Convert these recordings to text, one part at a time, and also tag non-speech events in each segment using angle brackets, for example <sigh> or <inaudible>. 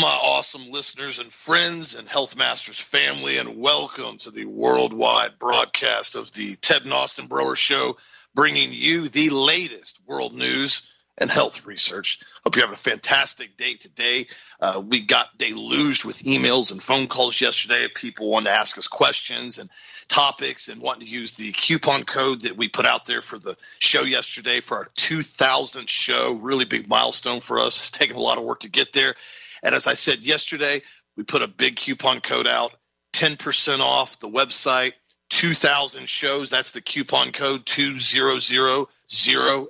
My awesome listeners and friends and Health Masters family, and welcome to the worldwide broadcast of the Ted and Austin Broer Show, bringing you the latest world news and health research. Hope you're having a fantastic day today. Uh, we got deluged with emails and phone calls yesterday. People wanted to ask us questions and topics and wanting to use the coupon code that we put out there for the show yesterday for our 2000th show. Really big milestone for us. It's taken a lot of work to get there. And as I said yesterday, we put a big coupon code out 10% off the website, 2000 shows. That's the coupon code 2000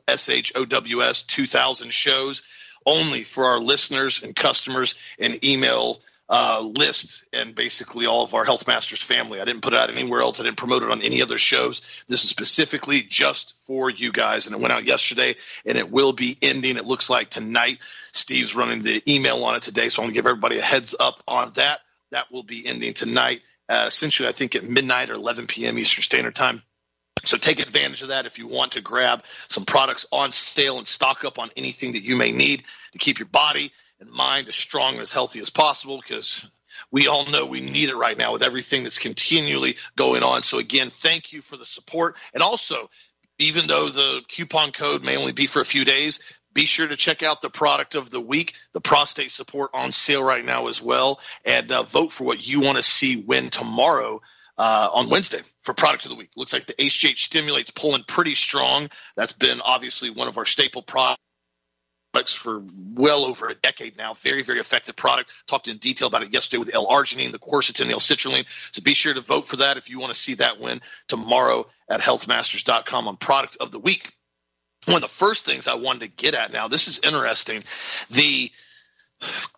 S H O W S 2000 shows only for our listeners and customers and email uh, list and basically all of our Health Masters family. I didn't put it out anywhere else. I didn't promote it on any other shows. This is specifically just for you guys. And it went out yesterday and it will be ending, it looks like tonight. Steve's running the email on it today. So I want to give everybody a heads up on that. That will be ending tonight, uh, essentially, I think at midnight or 11 p.m. Eastern Standard Time. So take advantage of that if you want to grab some products on sale and stock up on anything that you may need to keep your body and mind as strong and as healthy as possible because we all know we need it right now with everything that's continually going on. So again, thank you for the support. And also, even though the coupon code may only be for a few days, be sure to check out the product of the week, the prostate support on sale right now as well, and uh, vote for what you want to see win tomorrow. Uh, on Wednesday for product of the week. Looks like the HGH stimulates pulling pretty strong. That's been obviously one of our staple products products for well over a decade now. Very, very effective product. Talked in detail about it yesterday with L-arginine, the quercetin, the L-citrulline. So be sure to vote for that if you want to see that win tomorrow at healthmasters.com on product of the week. One of the first things I wanted to get at now, this is interesting. The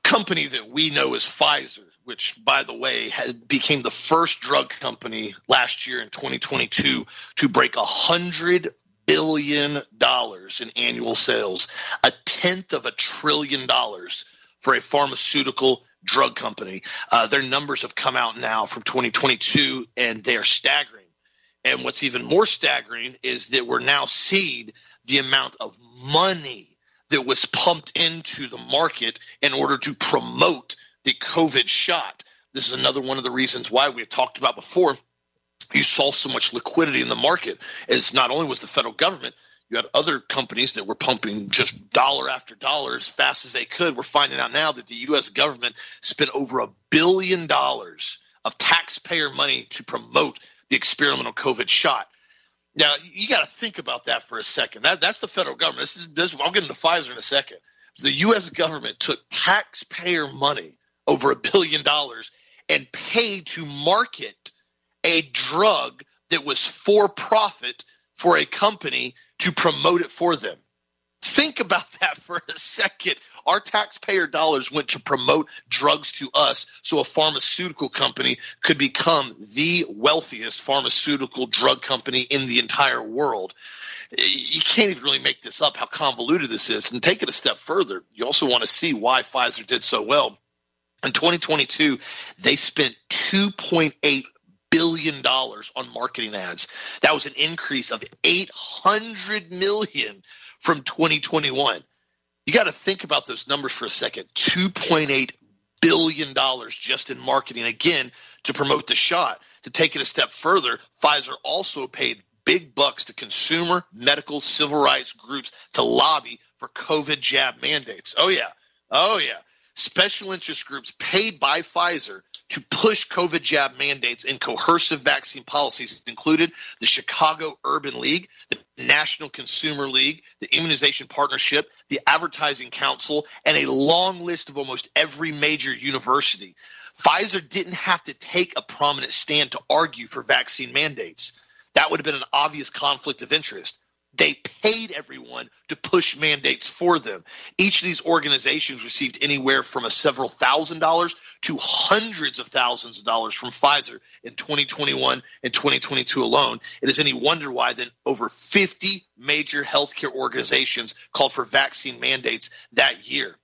company that we know as Pfizer, which by the way had, became the first drug company last year in 2022 to break a hundred billion dollars in annual sales, a tenth of a trillion dollars for a pharmaceutical drug company. Uh, their numbers have come out now from 2022, and they are staggering. And what's even more staggering is that we're now seeing the amount of money that was pumped into the market in order to promote the COVID shot. This is another one of the reasons why we had talked about before you saw so much liquidity in the market as not only was the federal government you had other companies that were pumping just dollar after dollar as fast as they could. We're finding out now that the us government spent over a billion dollars of taxpayer money to promote the experimental covid shot. Now you got to think about that for a second. That, that's the federal government. This is this, i'll get into pfizer in a second. The us government took taxpayer money over a billion dollars and paid to market a drug that was for profit for a company to promote it for them. Think about <laughs> that for a second. Our taxpayer dollars went to promote drugs to us so a pharmaceutical company could become the wealthiest pharmaceutical drug company in the entire world. You can't even really make this up how convoluted this is. And take it a step further, you also want to see why Pfizer did so well. In 2022, they spent 2.8 billion dollars on marketing ads. That was an increase of 800 million from 2021. You got to think about those numbers for a second. 2.8 billion dollars just in marketing again to promote the shot. To take it a step further, Pfizer also paid big bucks to consumer, medical, civil rights groups to lobby for COVID jab mandates. Oh yeah. Oh yeah. Special interest groups paid by Pfizer to push COVID jab mandates and coercive vaccine policies included the Chicago Urban League, the National Consumer League, the Immunization Partnership, the Advertising Council, and a long list of almost every major university. Pfizer didn't have to take a prominent stand to argue for vaccine mandates. That would have been an obvious conflict of interest. They paid everyone to push mandates for them. Each of these organizations received anywhere from a several thousand dollars to hundreds of thousands of dollars from Pfizer in 2021 and 2022 alone. It is any wonder why then over 50 major healthcare organizations called for vaccine mandates that year.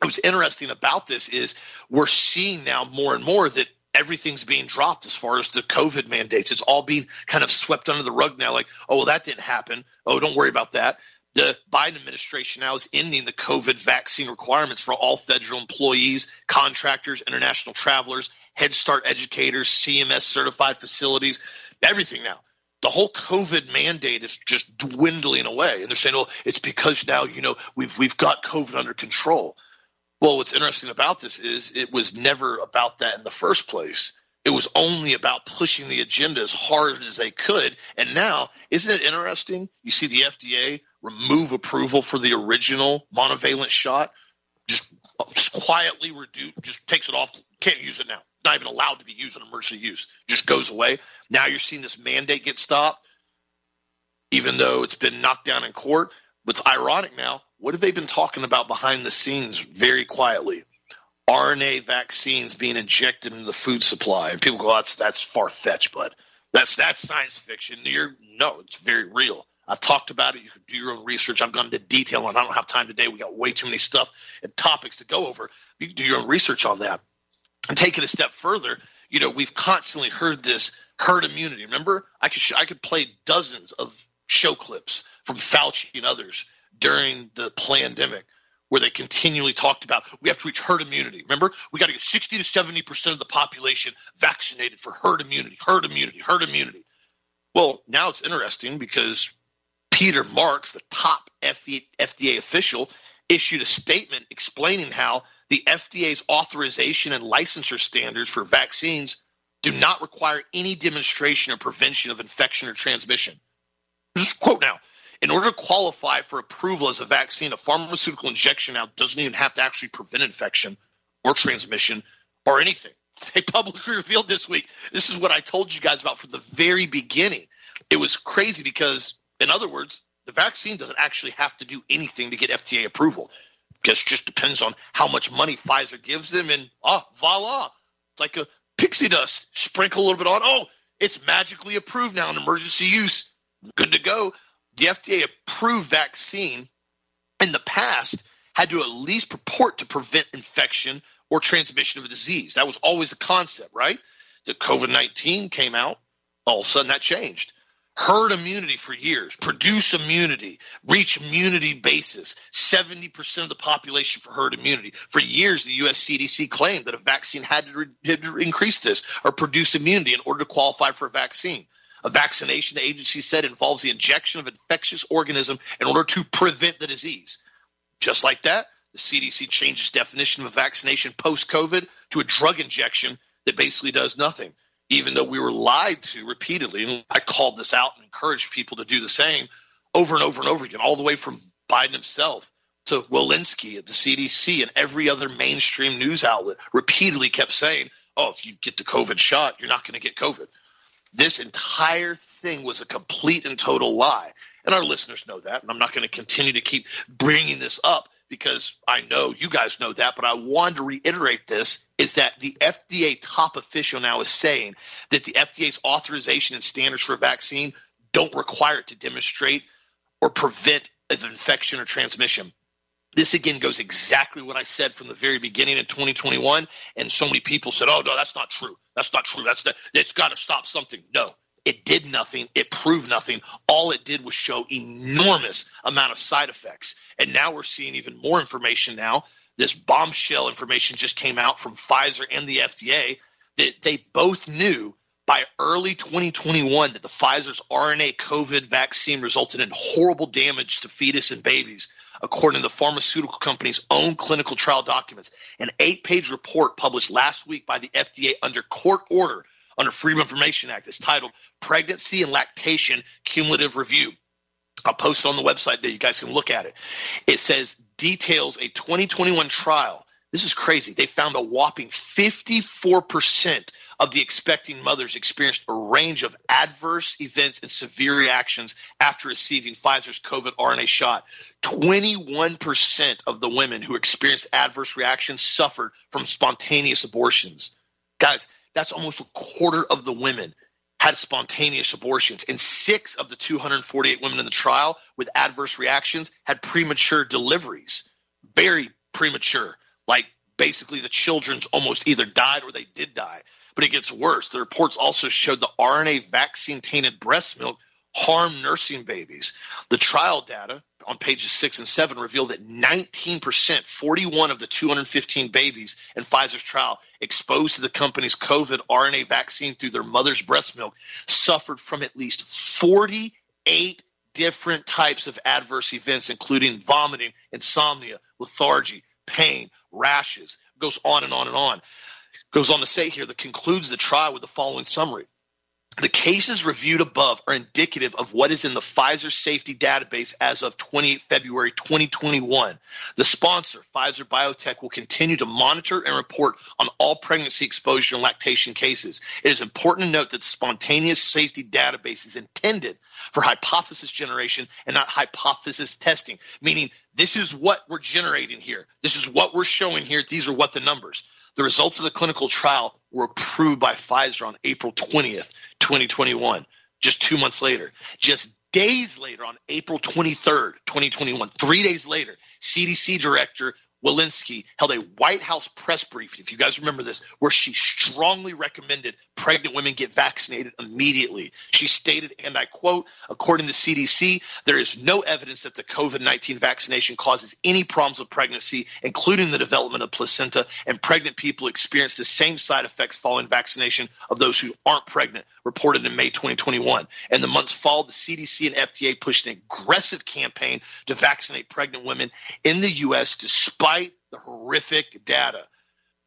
What's interesting about this is we're seeing now more and more that everything's being dropped as far as the COVID mandates. It's all being kind of swept under the rug now, like, oh, well, that didn't happen. Oh, don't worry about that. The Biden administration now is ending the COVID vaccine requirements for all federal employees, contractors, international travelers, Head Start educators, CMS certified facilities, everything now. The whole COVID mandate is just dwindling away. And they're saying, well, it's because now, you know, we've we've got COVID under control. Well, what's interesting about this is it was never about that in the first place. It was only about pushing the agenda as hard as they could. And now, isn't it interesting? You see the FDA remove approval for the original monovalent shot, just, just quietly reduce, just takes it off, can't use it now. Not even allowed to be used in emergency use, just goes away. Now you're seeing this mandate get stopped, even though it's been knocked down in court. What's ironic now, what have they been talking about behind the scenes very quietly? RNA vaccines being injected into the food supply, and people go, "That's that's far fetched," but that's that's science fiction. You're no, it's very real. I've talked about it. You can do your own research. I've gone into detail. It. I don't have time today. We got way too many stuff and topics to go over. You can do your own research on that and take it a step further. You know, we've constantly heard this herd immunity. Remember, I could I could play dozens of show clips from Fauci and others during the pandemic where they continually talked about we have to reach herd immunity. Remember, we got to get 60 to 70% of the population vaccinated for herd immunity, herd immunity, herd immunity. Well, now it's interesting because Peter Marks, the top FDA official, issued a statement explaining how the FDA's authorization and licensure standards for vaccines do not require any demonstration or prevention of infection or transmission. Quote now in order to qualify for approval as a vaccine, a pharmaceutical injection now doesn't even have to actually prevent infection or transmission or anything. They publicly <laughs> revealed this week. This is what I told you guys about from the very beginning. It was crazy because, in other words, the vaccine doesn't actually have to do anything to get FDA approval. Because it just depends on how much money Pfizer gives them, and ah, voila, it's like a pixie dust. Sprinkle a little bit on. Oh, it's magically approved now in emergency use. Good to go the FDA approved vaccine in the past had to at least purport to prevent infection or transmission of a disease. That was always the concept, right? The COVID 19 came out, all of a sudden that changed. Herd immunity for years, produce immunity, reach immunity basis, 70% of the population for herd immunity. For years, the US CDC claimed that a vaccine had to, re- had to increase this or produce immunity in order to qualify for a vaccine. A vaccination, the agency said, involves the injection of infectious organism in order to prevent the disease. Just like that, the CDC changed its definition of a vaccination post COVID to a drug injection that basically does nothing, even though we were lied to repeatedly. And I called this out and encouraged people to do the same over and over and over again, all the way from Biden himself to Walensky at the CDC and every other mainstream news outlet repeatedly kept saying, oh, if you get the COVID shot, you're not going to get COVID. This entire thing was a complete and total lie. And our listeners know that. And I'm not going to continue to keep bringing this up because I know you guys know that. But I wanted to reiterate this is that the FDA top official now is saying that the FDA's authorization and standards for a vaccine don't require it to demonstrate or prevent infection or transmission. This again goes exactly what I said from the very beginning in 2021. And so many people said, oh, no, that's not true. That's not true. That's the, it's got to stop something. No, it did nothing. It proved nothing. All it did was show enormous amount of side effects. And now we're seeing even more information now. This bombshell information just came out from Pfizer and the FDA that they both knew by early 2021 that the Pfizer's RNA COVID vaccine resulted in horrible damage to fetus and babies according to the pharmaceutical company's own clinical trial documents. An eight page report published last week by the FDA under court order under Freedom of Information Act is titled Pregnancy and Lactation Cumulative Review. I'll post it on the website that you guys can look at it. It says details a 2021 trial. This is crazy. They found a whopping 54% of the expecting mothers experienced a range of adverse events and severe reactions after receiving Pfizer's COVID RNA shot. 21% of the women who experienced adverse reactions suffered from spontaneous abortions. Guys, that's almost a quarter of the women had spontaneous abortions, and six of the 248 women in the trial with adverse reactions had premature deliveries. Very premature. Like basically the children almost either died or they did die. But it gets worse. The reports also showed the RNA vaccine tainted breast milk harmed nursing babies. The trial data on pages six and seven revealed that 19%, 41 of the 215 babies in Pfizer's trial exposed to the company's COVID RNA vaccine through their mother's breast milk suffered from at least 48 different types of adverse events, including vomiting, insomnia, lethargy, pain, rashes. Goes on and on and on. Goes on to say here that concludes the trial with the following summary. The cases reviewed above are indicative of what is in the Pfizer safety database as of 28 February 2021. The sponsor, Pfizer BioNTech, will continue to monitor and report on all pregnancy exposure and lactation cases. It is important to note that the spontaneous safety database is intended for hypothesis generation and not hypothesis testing, meaning this is what we're generating here. This is what we're showing here. These are what the numbers. The results of the clinical trial were approved by Pfizer on April 20th, 2021, just two months later. Just days later, on April 23rd, 2021, three days later, CDC Director Walensky held a White House press briefing, if you guys remember this, where she strongly recommended pregnant women get vaccinated immediately. She stated, and I quote, according to CDC, there is no evidence that the COVID 19 vaccination causes any problems with pregnancy, including the development of placenta, and pregnant people experience the same side effects following vaccination of those who aren't pregnant, reported in May 2021. And the months followed, the CDC and FDA pushed an aggressive campaign to vaccinate pregnant women in the U.S. despite the horrific data.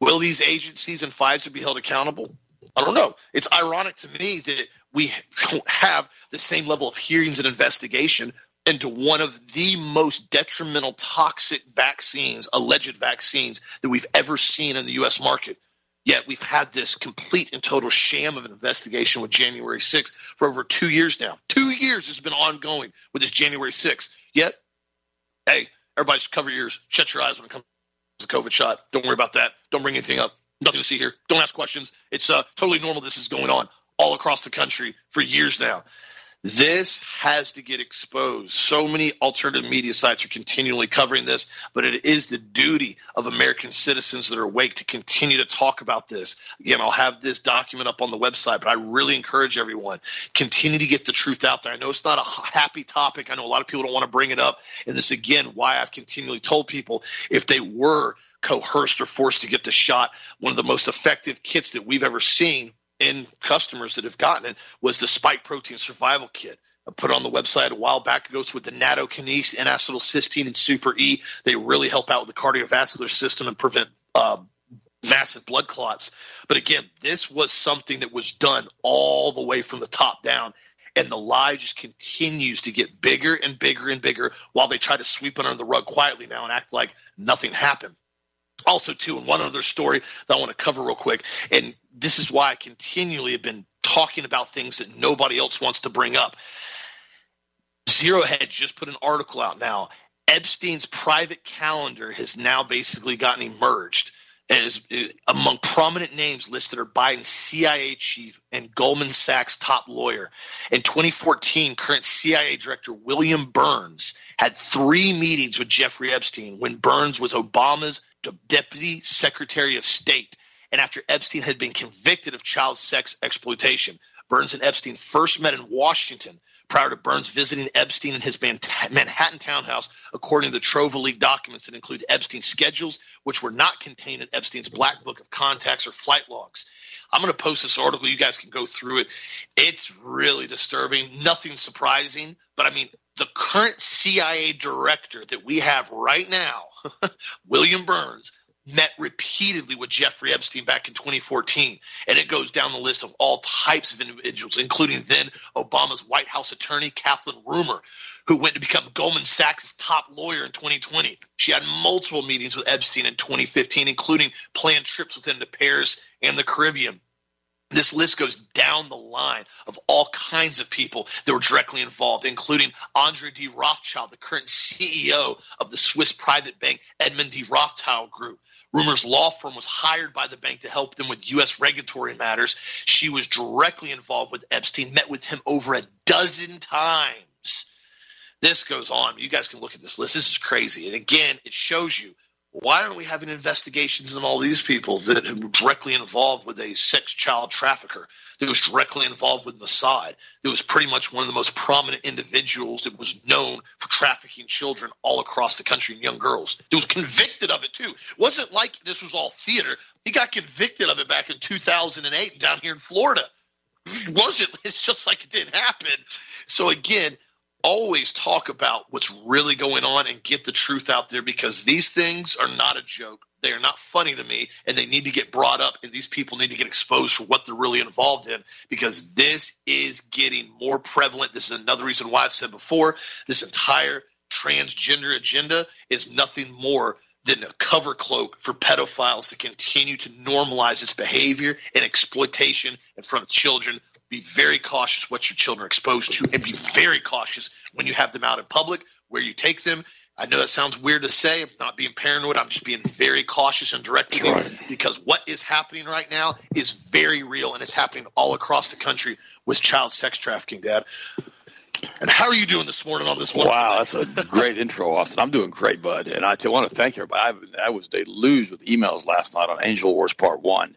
Will these agencies and Pfizer be held accountable? I don't know. It's ironic to me that we don't have the same level of hearings and investigation into one of the most detrimental toxic vaccines, alleged vaccines that we've ever seen in the U.S. market. Yet we've had this complete and total sham of an investigation with January 6th for over two years now. Two years has been ongoing with this January 6th. Yet, hey, everybody just cover your ears, shut your eyes when it comes to COVID shot. Don't worry about that. Don't bring anything up. Nothing to see here. Don't ask questions. It's uh, totally normal. This is going on all across the country for years now. This has to get exposed. So many alternative media sites are continually covering this, but it is the duty of American citizens that are awake to continue to talk about this. Again, I'll have this document up on the website, but I really encourage everyone continue to get the truth out there. I know it's not a happy topic. I know a lot of people don't want to bring it up, and this again why I've continually told people if they were coerced or forced to get the shot, one of the most effective kits that we've ever seen in customers that have gotten it was the spike protein survival kit. I put on the website a while back. It goes with the nattokinase, N-acetylcysteine, and Super E. They really help out with the cardiovascular system and prevent uh, massive blood clots. But again, this was something that was done all the way from the top down. And the lie just continues to get bigger and bigger and bigger while they try to sweep it under the rug quietly now and act like nothing happened also too and one other story that i want to cover real quick. And this is why i continually have been talking about things that nobody else wants to bring up. Zero hedge just put an article out now. Epstein's private calendar has now basically gotten emerged uh, among prominent names listed are Biden's CIA chief and Goldman Sachs top lawyer. In 2014, current CIA director William Burns had three meetings with Jeffrey Epstein when Burns was Obama's Deputy Secretary of State. And after Epstein had been convicted of child sex exploitation, Burns and Epstein first met in Washington prior to Burns visiting Epstein in his Manhattan townhouse, according to the Trove leaked documents that include Epstein's schedules, which were not contained in Epstein's black book of contacts or flight logs. I'm going to post this article. You guys can go through it. It's really disturbing. Nothing surprising, but I mean, the current CIA director that we have right now, <laughs> William Burns, met repeatedly with Jeffrey Epstein back in 2014. And it goes down the list of all types of individuals, including then Obama's White House attorney, Kathleen Ruemmler, who went to become Goldman Sachs' top lawyer in 2020. She had multiple meetings with Epstein in 2015, including planned trips with him to Paris and the Caribbean. This list goes down the line of all kinds of people that were directly involved, including Andre de Rothschild, the current CEO of the Swiss private bank Edmond de Rothschild Group. Ruemmler's law firm was hired by the bank to help them with U.S. regulatory matters. She was directly involved with Epstein, met with him over a dozen times. This goes on. You guys can look at this list. This is crazy. And again, it shows you why aren't we having investigations on all these people that are directly involved with a sex child trafficker? That was directly involved with Mossad, that was pretty much one of the most prominent individuals that was known for trafficking children all across the country and young girls. That was convicted of it too. It wasn't like this was all theater. He got convicted of it back in 2008 down here in Florida. It wasn't. <laughs> It's just like it didn't happen. So again, always talk about what's really going on and get the truth out there because these things are not a joke. They are not funny to me and they need to get brought up and these people need to get exposed for what they're really involved in because this is getting more prevalent. This is another reason why I've said before this entire transgender agenda is nothing more than a cover cloak for pedophiles to continue to normalize this behavior and exploitation in front of children be very cautious what your children are exposed to and be very cautious when you have them out in public where you take them i know that sounds weird to say i'm not being paranoid i'm just being very cautious and directing right. because what is happening right now is very real and it's happening all across the country with child sex trafficking dad and how are you doing this morning on this one? Wow, that's a great intro, Austin. I'm doing great, bud. And I want to thank everybody. I, I was deluged with emails last night on Angel Wars Part 1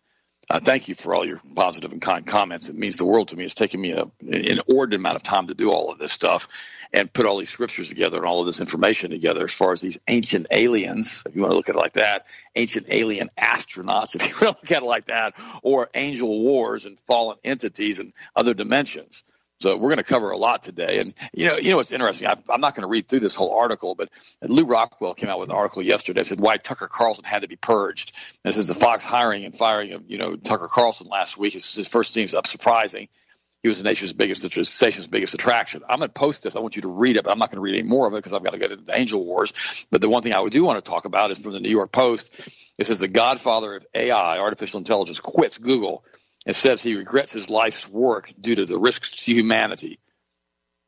uh, thank you for all your positive and kind comments. It means the world to me. It's taken me a, an inordinate amount of time to do all of this stuff and put all these scriptures together and all of this information together as far as these ancient aliens, if you want to look at it like that, ancient alien astronauts, <laughs> if you want to look at it like that, or angel wars and fallen entities and other dimensions. So we're going to cover a lot today. And you know, you know what's interesting? I, am not going to read through this whole article, but Lew Rockwell came out with an article yesterday. Said why Tucker Carlson had to be purged. And this is the Fox hiring and firing of you know Tucker Carlson last week. His, his first seems up surprising. He was the nation's biggest, the station's biggest attraction. I'm going to post this. I want you to read it, but I'm not going to read any more of it because I've got to get into the Angel Wars. But the one thing I do want to talk about is from the New York Post. It says the godfather of AI, artificial intelligence, quits Google and says he regrets his life's work due to the risks to humanity.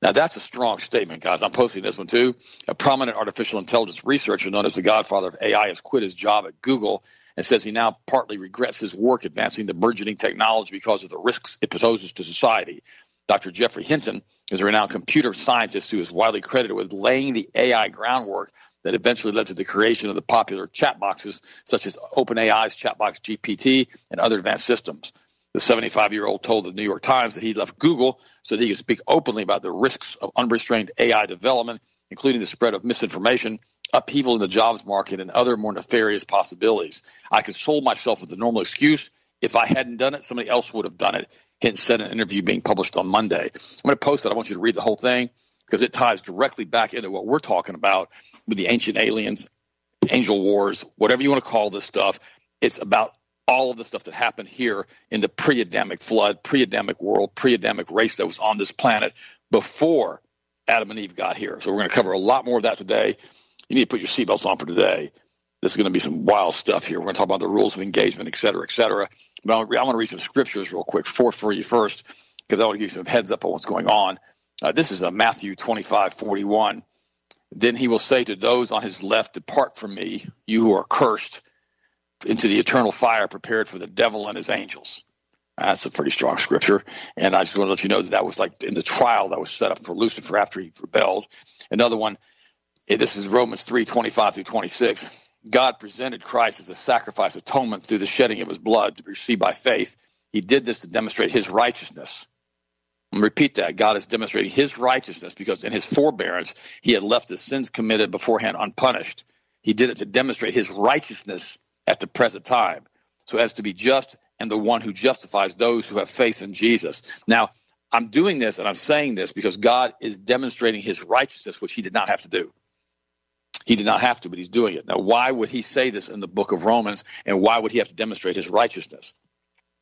Now, that's a strong statement, guys. I'm posting this one too. A prominent artificial intelligence researcher known as the godfather of AI has quit his job at Google and says he now partly regrets his work advancing the burgeoning technology because of the risks it poses to society. Dr. Geoffrey Hinton is a renowned computer scientist who is widely credited with laying the AI groundwork that eventually led to the creation of the popular chatbots such as OpenAI's Chatbox GPT and other advanced systems. The 75 year old told the New York Times that he left Google so that he could speak openly about the risks of unrestrained AI development, including the spread of misinformation, upheaval in the jobs market, and other more nefarious possibilities. I consoled myself with the normal excuse if I hadn't done it, somebody else would have done it. Hinton said in an interview being published on Monday. I'm going to post it. I want you to read the whole thing because it ties directly back into what we're talking about with the ancient aliens, angel wars, whatever you want to call this stuff. It's about all of the stuff that happened here in the pre-Adamic flood, pre-Adamic world, pre-Adamic race that was on this planet before Adam and Eve got here. So we're going to cover a lot more of that today. You need to put your seatbelts on for today. This is going to be some wild stuff here. We're going to talk about the rules of engagement, et cetera, et cetera. But I want to read some scriptures real quick, four for you first, because I want to give you some heads up on what's going on. Uh, this is uh, Matthew 25, 41. Then he will say to those on his left, Depart from me, you who are cursed into the eternal fire prepared for the devil and his angels. That's a pretty strong scripture. And I just want to let you know that that was like in the trial that was set up for Lucifer after he rebelled. Another one, this is Romans 3 25 through 26. God presented Christ as a sacrifice atonement through the shedding of his blood to be received by faith. He did this to demonstrate his righteousness. And repeat that. God is demonstrating his righteousness because in his forbearance, he had left the sins committed beforehand unpunished. He did it to demonstrate his righteousness at the present time, so as to be just and the one who justifies those who have faith in Jesus. Now, I'm doing this and I'm saying this because God is demonstrating his righteousness, which he did not have to do. He did not have to, but he's doing it. Now, why would he say this in the book of Romans, and why would he have to demonstrate his righteousness?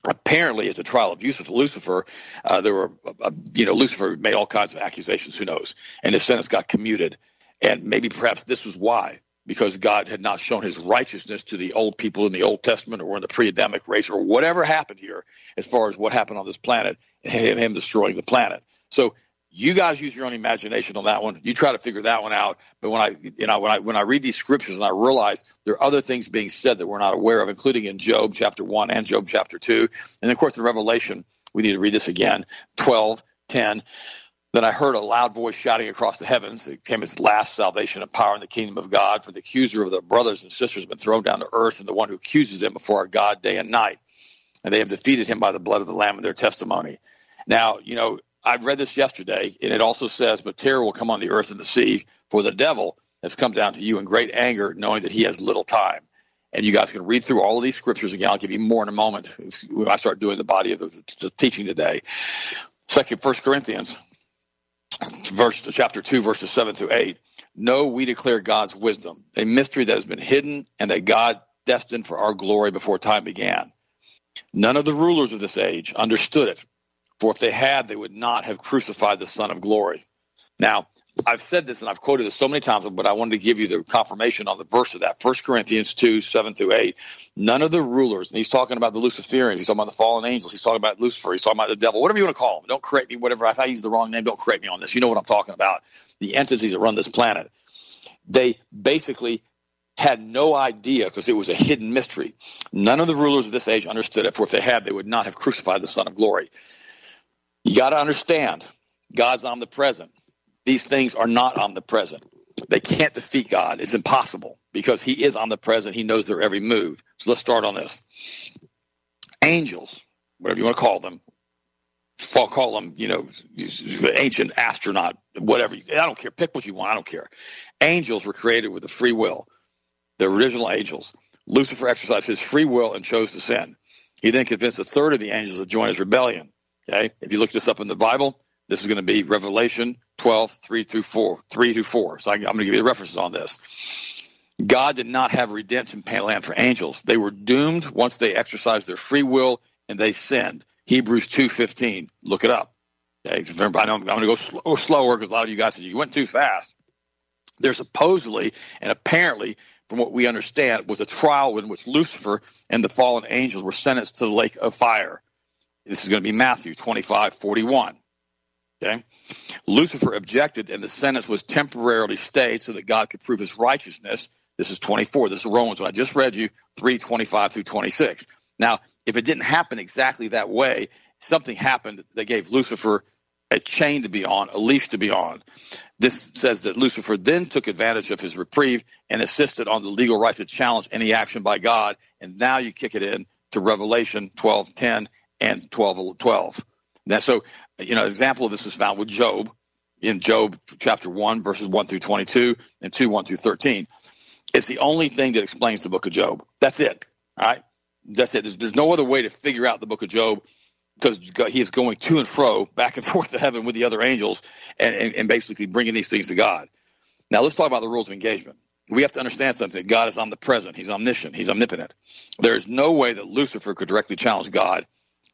Apparently, at the trial of Lucifer, uh, there were, uh, you know, Lucifer made all kinds of accusations. Who knows? And his sentence got commuted, and maybe perhaps this was why because God had not shown his righteousness to the old people in the Old Testament or in the pre-Adamic race or whatever happened here as far as what happened on this planet and him destroying the planet. So you guys use your own imagination on that one. You try to figure that one out. But when I, you know, when I when I read these scriptures and I realize there are other things being said that we're not aware of, including in Job chapter one and Job chapter two, and of course in Revelation, we need to read this again, 12, 10. Then I heard a loud voice shouting across the heavens. It came as last salvation and power in the kingdom of God. For the accuser of the brothers and sisters has been thrown down to earth, and the one who accuses them before our God day and night. and they have defeated him by the blood of the Lamb and their testimony. Now, you know, I read this yesterday, and it also says, But terror will come on the earth and the sea, for the devil has come down to you in great anger, knowing that he has little time. And you guys can read through all of these scriptures again. I'll give you more in a moment when I start doing the body of the, the teaching today. Second, First Corinthians, verse chapter two, verses seven through eight. No, we declare God's wisdom, a mystery that has been hidden, and that God destined for our glory before time began. None of the rulers of this age understood it, for if they had, they would not have crucified the Son of Glory. Now, I've said this and I've quoted this so many times, but I wanted to give you the confirmation on the verse of that. First Corinthians 2, 7 through 8. None of the rulers, and he's talking about the Luciferians, he's talking about the fallen angels, he's talking about Lucifer, he's talking about the devil, whatever you want to call him. Don't correct me, whatever. If I use the wrong name, don't correct me on this. You know what I'm talking about. The entities that run this planet. They basically had no idea because it was a hidden mystery. None of the rulers of this age understood it, for if they had, they would not have crucified the Son of Glory. You got to understand, God's omnipresent these things are not omnipresent. They can't defeat God. It's impossible because He is omnipresent. He knows their every move. So let's start on this. Angels, whatever you want to call them, call them, you know, ancient astronaut, whatever. I don't care. Pick what you want. I don't care. Angels were created with a free will. The original angels. Lucifer exercised his free will and chose to sin. He then convinced a third of the angels to join his rebellion. Okay, if you look this up in the Bible, this is going to be Revelation 12, 3 through 4, 3 through 4. So I, am going to give you the references on this. God did not have redemption plan for angels. They were doomed once they exercised their free will and they sinned. Hebrews 2.15. Look it up. Okay, remember, I know I'm, going to go slow, oh, slower because a lot of you guys said you went too fast. There supposedly and apparently, from what we understand, was a trial in which Lucifer and the fallen angels were sentenced to the lake of fire. This is going to be Matthew 25, 41. Okay? Lucifer objected, and the sentence was temporarily stayed so that God could prove his righteousness. This is 24. This is Romans, what I just read you, 3 25 through 26. Now, if it didn't happen exactly that way, something happened that gave Lucifer a chain to be on, a leash to be on. This says that Lucifer then took advantage of his reprieve and insisted on the legal right to challenge any action by God. And now you kick it in to Revelation 12:10 and 12:12. Now, so you know, example of this is found with Job in Job chapter 1, verses 1 through 22 and 2, 1 through 13. It's the only thing that explains the book of Job. That's it. All right. That's it. There's, there's no other way to figure out the book of Job because he is going to and fro, back and <laughs> forth to heaven with the other angels and, and, and basically bringing these things to God. Now, let's talk about the rules of engagement. We have to understand something. God is omnipresent. He's omniscient. He's omnipotent. There is no way that Lucifer could directly challenge God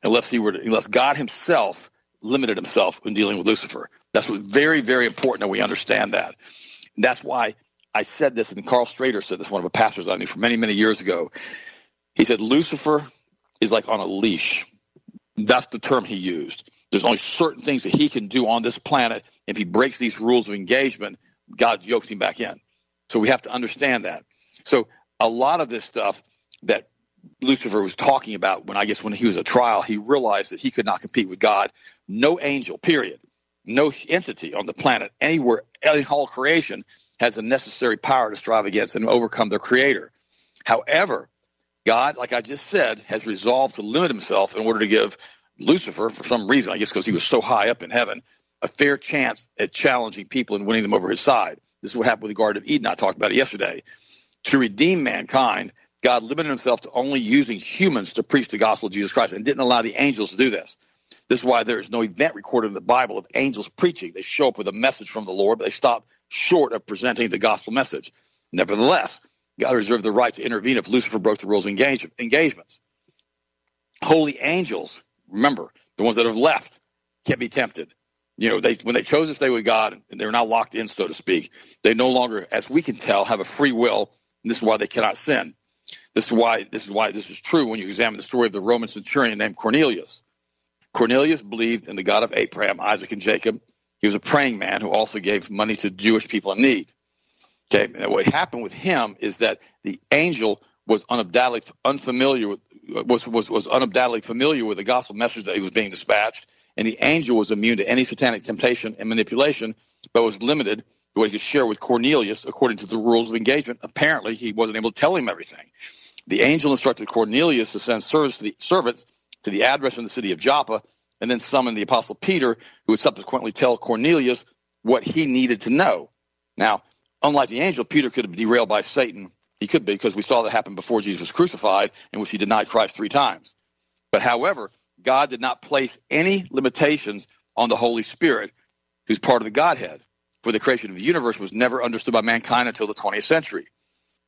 unless he were to, unless God himself limited himself when dealing with Lucifer. That's very, very important that we understand that. And that's why I said this, and Karl Strader said this, one of the pastors I knew for many, many years ago. He said, Lucifer is like on a leash. That's the term he used. There's only certain things that he can do on this planet. If he breaks these rules of engagement, God yokes him back in. So we have to understand that. So a lot of this stuff that Lucifer was talking about when I guess when he was a trial, he realized that he could not compete with God. No angel, period, no entity on the planet, anywhere, in all creation, has the necessary power to strive against and overcome their creator. However, God, like I just said, has resolved to limit himself in order to give Lucifer, for some reason, I guess because he was so high up in heaven, a fair chance at challenging people and winning them over his side. This is what happened with the Garden of Eden. I talked about it yesterday. To redeem mankind, God limited himself to only using humans to preach the gospel of Jesus Christ and didn't allow the angels to do this. This is why there is no event recorded in the Bible of angels preaching. They show up with a message from the Lord, but they stop short of presenting the gospel message. Nevertheless, God reserved the right to intervene if Lucifer broke the rules of engage- engagements. Holy angels, remember, the ones that have left, can't be tempted. You know, they when they chose to stay with God, they're now locked in, so to speak. They no longer, as we can tell, have a free will, and this is why they cannot sin. This is why this is why this is true when you examine the story of the Roman centurion named Cornelius. Cornelius believed in the God of Abraham, Isaac, and Jacob. He was a praying man who also gave money to Jewish people in need. Okay, and what happened with him is that the angel was undoubtedly unfamiliar with was, was was undoubtedly familiar with the gospel message that he was being dispatched, and the angel was immune to any satanic temptation and manipulation, but was limited to what he could share with Cornelius according to the rules of engagement. Apparently, he wasn't able to tell him everything. The angel instructed Cornelius to send servants to the, servants to the address in the city of Joppa, and then summoned the apostle Peter, who would subsequently tell Cornelius what he needed to know. Now, unlike the angel, Peter could have been derailed by Satan. He could be because we saw that happen before Jesus was crucified, in which he denied Christ three times. But however, God did not place any limitations on the Holy Spirit, who's part of the Godhead. For the creation of the universe was never understood by mankind until the 20th century.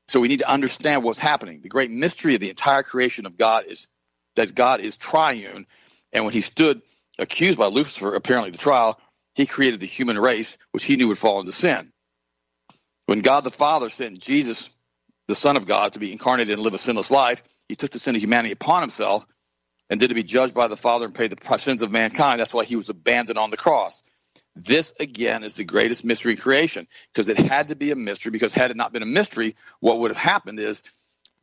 So we need to understand what's happening. The great mystery of the entire creation of God is that God is triune. And when he stood accused by Lucifer, apparently the trial, he created the human race, which he knew would fall into sin. When God the Father sent Jesus, the Son of God, to be incarnated and live a sinless life, he took the sin of humanity upon himself and did to be judged by the Father and pay the sins of mankind. That's why he was abandoned on the cross. This again is the greatest mystery in creation because it had to be a mystery. Because had it not been a mystery, what would have happened is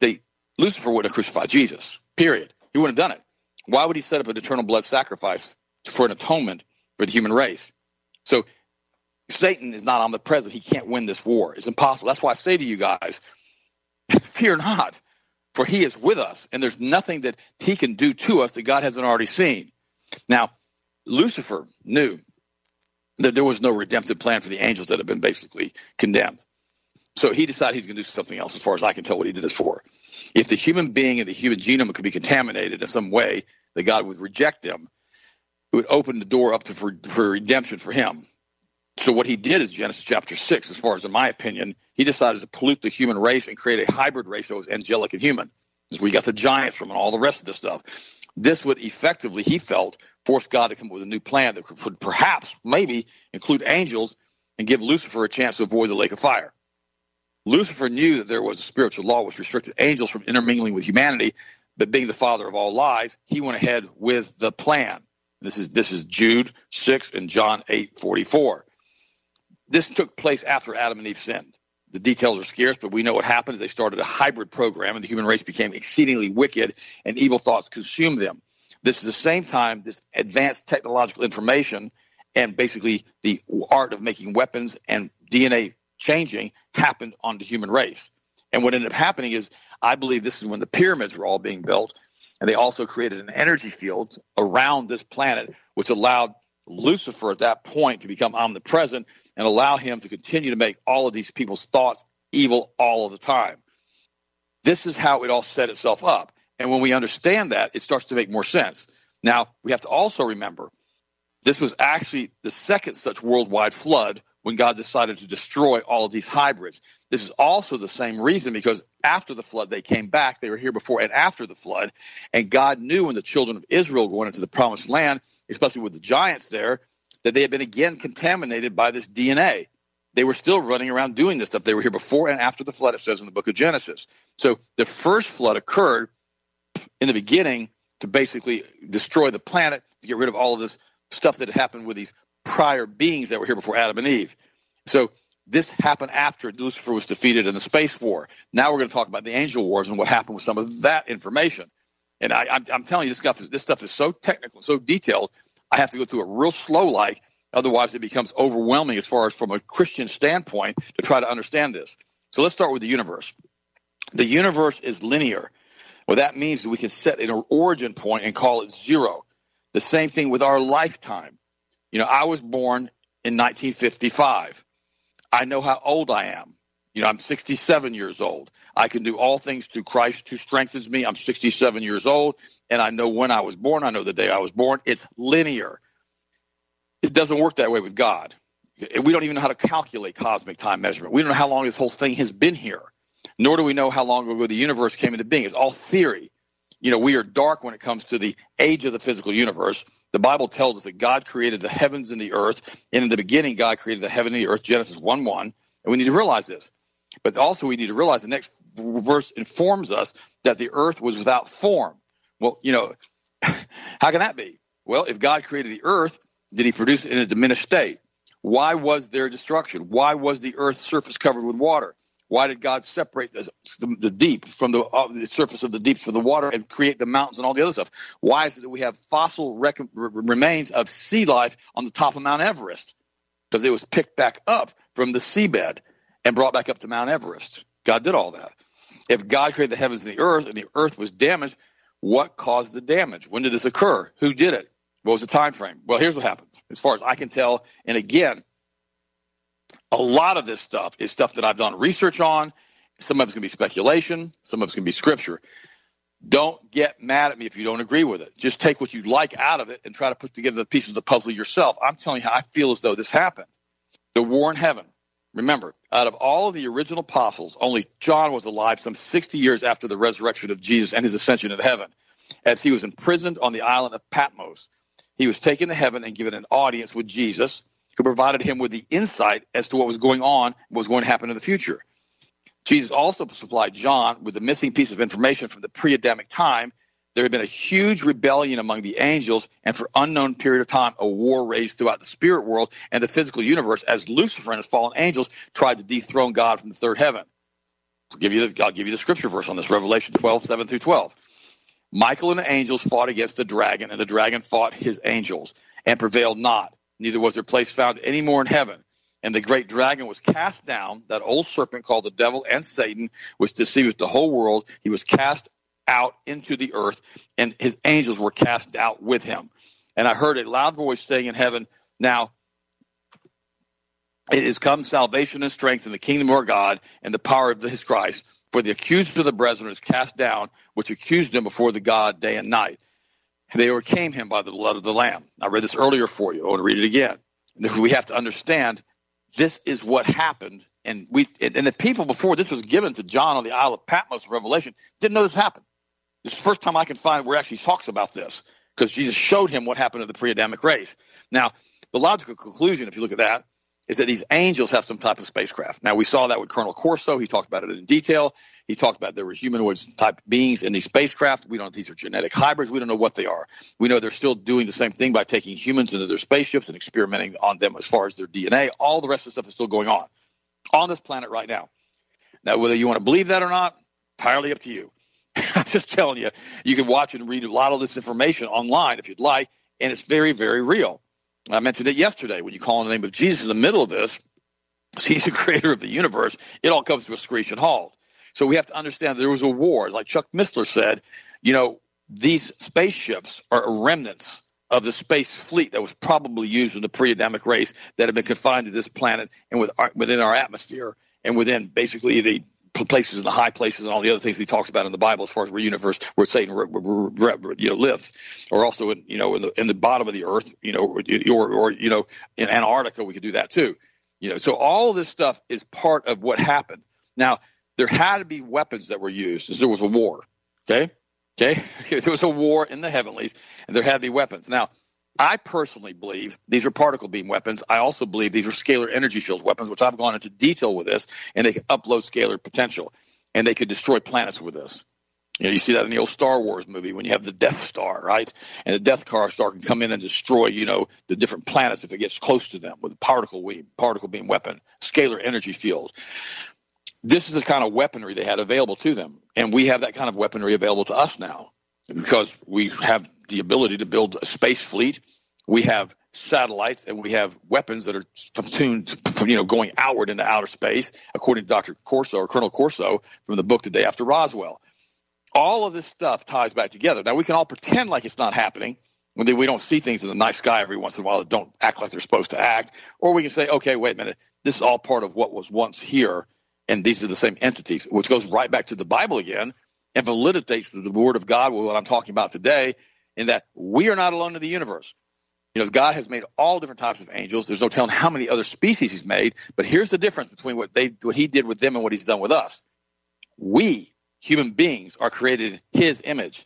they Lucifer would have crucified Jesus. Period. He wouldn't have done it. Why would he set up an eternal blood sacrifice for an atonement for the human race? So Satan is not omnipresent. He can't win this war. It's impossible. That's why I say to you guys, <laughs> fear not, for he is with us, and there's nothing that he can do to us that God hasn't already seen. Now, Lucifer knew that there was no redemptive plan for the angels that had been basically condemned. So he decided he's going to do something else, as far as I can tell what he did this for. If the human being and the human genome could be contaminated in some way, that God would reject them, it would open the door up to for, for redemption for him. So what he did is Genesis chapter six, as far as in my opinion, he decided to pollute the human race and create a hybrid race that was angelic and human. As we got the giants from and all the rest of the stuff. This would effectively, he felt, force God to come up with a new plan that could perhaps, maybe, include angels and give Lucifer a chance to avoid the lake of fire. Lucifer knew that there was a spiritual law which restricted angels from intermingling with humanity, but being the father of all lies, he went ahead with the plan. This is this is Jude six and John eight forty four. This took place after Adam and Eve sinned. The details are scarce, but we know what happened. They started a hybrid program, and the human race became exceedingly wicked, and evil thoughts consumed them. This is the same time this advanced technological information and basically the art of making weapons and DNA changing happened on the human race. And what ended up happening is, I believe this is when the pyramids were all being built, and they also created an energy field around this planet, which allowed Lucifer at that point to become omnipresent and allow him to continue to make all of these people's thoughts evil all of the time. This is how it all set itself up. And when we understand that, it starts to make more sense. Now, we have to also remember this was actually the second such worldwide flood when God decided to destroy all of these hybrids. This is also the same reason because after the flood, they came back. They were here before and after the flood. And God knew when the children of Israel went into the promised land, especially with the giants there, that they had been again contaminated by this DNA. They were still running around doing this stuff. They were here before and after the flood, it says in the book of Genesis. So the first flood occurred in the beginning to basically destroy the planet, to get rid of all of this stuff that happened with these prior beings that were here before Adam and Eve. So this happened after Lucifer was defeated in the space war. Now we're going to talk about the angel wars and what happened with some of that information. And I, am telling you, this stuff, is, this stuff is so technical, so detailed. I have to go through it real slow, like otherwise it becomes overwhelming as far as from a Christian standpoint to try to understand this. So let's start with the universe. The universe is linear. What that means is we can set an origin point and call it zero. The same thing with our lifetime. You know, I was born in 1955. I know how old I am. You know, I'm 67 years old. I can do all things through Christ who strengthens me. I'm 67 years old, and I know when I was born. I know the day I was born. It's linear. It doesn't work that way with God. We don't even know how to calculate cosmic time measurement. We don't know how long this whole thing has been here, nor do we know how long ago the universe came into being. It's all theory. You know, we are dark when it comes to the age of the physical universe. The Bible tells us that God created the heavens and the earth. And in the beginning, God created the heaven and the earth, Genesis 1 1. And we need to realize this. But also, we need to realize the next verse informs us that the earth was without form. Well, you know, <laughs> how can that be? Well, if God created the earth, did he produce it in a diminished state? Why was there destruction? Why was the earth's surface covered with water? Why did God separate the, the deep from the, uh, the, surface of the deep for the water and create the mountains and all the other stuff? Why is it that we have fossil rec- remains of sea life on the top of Mount Everest? Because it was picked back up from the seabed and brought back up to Mount Everest. God did all that. If God created the heavens and the earth and the earth was damaged, What caused the damage? When did this occur? Who did it? What was the time frame? Well, here's what happens. As far as I can tell, and again, a lot of this stuff is stuff that I've done research on. Some of it's going to be speculation. Some of it's going to be scripture. Don't get mad at me if you don't agree with it. Just take what you like out of it and try to put together the pieces of the puzzle yourself. I'm telling you how I feel as though this happened. The war in heaven. Remember, out of all of the original apostles, only John was alive some 60 years after the resurrection of Jesus and his ascension into heaven. As he was imprisoned on the island of Patmos, he was taken to heaven and given an audience with Jesus, who provided him with the insight as to what was going on, what was going to happen in the future. Jesus also supplied John with the missing piece of information from the pre Adamic time. There had been a huge rebellion among the angels, and for unknown period of time, a war raged throughout the spirit world and the physical universe as Lucifer and his fallen angels tried to dethrone God from the third heaven. I'll give you the, I'll give you the scripture verse on this, Revelation 12, 7 through 12. Michael and the angels fought against the dragon, and the dragon fought his angels and prevailed not. Neither was their place found any more in heaven. And the great dragon was cast down, that old serpent called the devil and Satan, which deceives the whole world. He was cast out into the earth, and his angels were cast out with him. And I heard a loud voice saying in heaven, Now it is come salvation and strength in the kingdom of our God and the power of his Christ. For the accuser of the brethren is cast down, which accused them before the God day and night. They overcame him by the blood of the Lamb. I read this earlier for you. I want to read it again. <laughs> We have to understand this is what happened. And we and the people before this was given to John on the Isle of Patmos, Revelation, didn't know this happened. This is the first time I can find where actually talks about this because Jesus showed him what happened to the pre-Adamic race. Now, the logical conclusion, if you look at that, is that these angels have some type of spacecraft. Now, we saw that with Colonel Corso. He talked about it in detail. He talked about there were humanoid type beings in these spacecraft. We don't know if these are genetic hybrids. We don't know what they are. We know they're still doing the same thing by taking humans into their spaceships and experimenting on them as far as their DNA. All the rest of the stuff is still going on on this planet right now. Now, whether you want to believe that or not, entirely up to you. <laughs> I'm just telling you, you can watch and read a lot of this information online if you'd like, and it's very, very real. I mentioned it yesterday. When you call in the name of Jesus in the middle of this, he's the <laughs> creator of the universe, it all comes to a screeching halt. So we have to understand there was a war. Like Chuck Missler said, you know, these spaceships are remnants of the space fleet that was probably used in the pre-Adamic race that have been confined to this planet and with our, within our atmosphere and within basically the places in the high places and all the other things he talks about in the Bible as far as where universe where Satan you know lives, or also in you know in the in the bottom of the earth, you know, or or you know in Antarctica we could do that too, you know. So all this stuff is part of what happened. Now there had to be weapons that were used as there was a war. Okay, okay, <laughs> there was a war in the heavenlies, and there had to be weapons. Now I personally believe these are particle beam weapons. I also believe these are scalar energy field weapons, which I've gone into detail with this, and they can upload scalar potential, and they could destroy planets with this. You know, you see that in the old Star Wars movie when you have the Death Star, right? And the Death Car Star can come in and destroy, you know, the different planets if it gets close to them with a particle beam, particle beam weapon, scalar energy field. This is the kind of weaponry they had available to them, and we have that kind of weaponry available to us now because we have the ability to build a space fleet. We have satellites and we have weapons that are tuned, you know, going outward into outer space, according to Dr. Corso or Colonel Corso from the book The Day After Roswell. All of this stuff ties back together. Now we can all pretend like it's not happening when we don't see things in the night sky every once in a while that don't act like they're supposed to act, or we can say, okay, wait a minute, this is all part of what was once here, and these are the same entities, which goes right back to the Bible again and validates the Word of God with what I'm talking about today in that we are not alone in the universe. You know, God has made all different types of angels. There's no telling how many other species He's made. But here's the difference between what they, what He did with them and what He's done with us. We, human beings, are created in His image,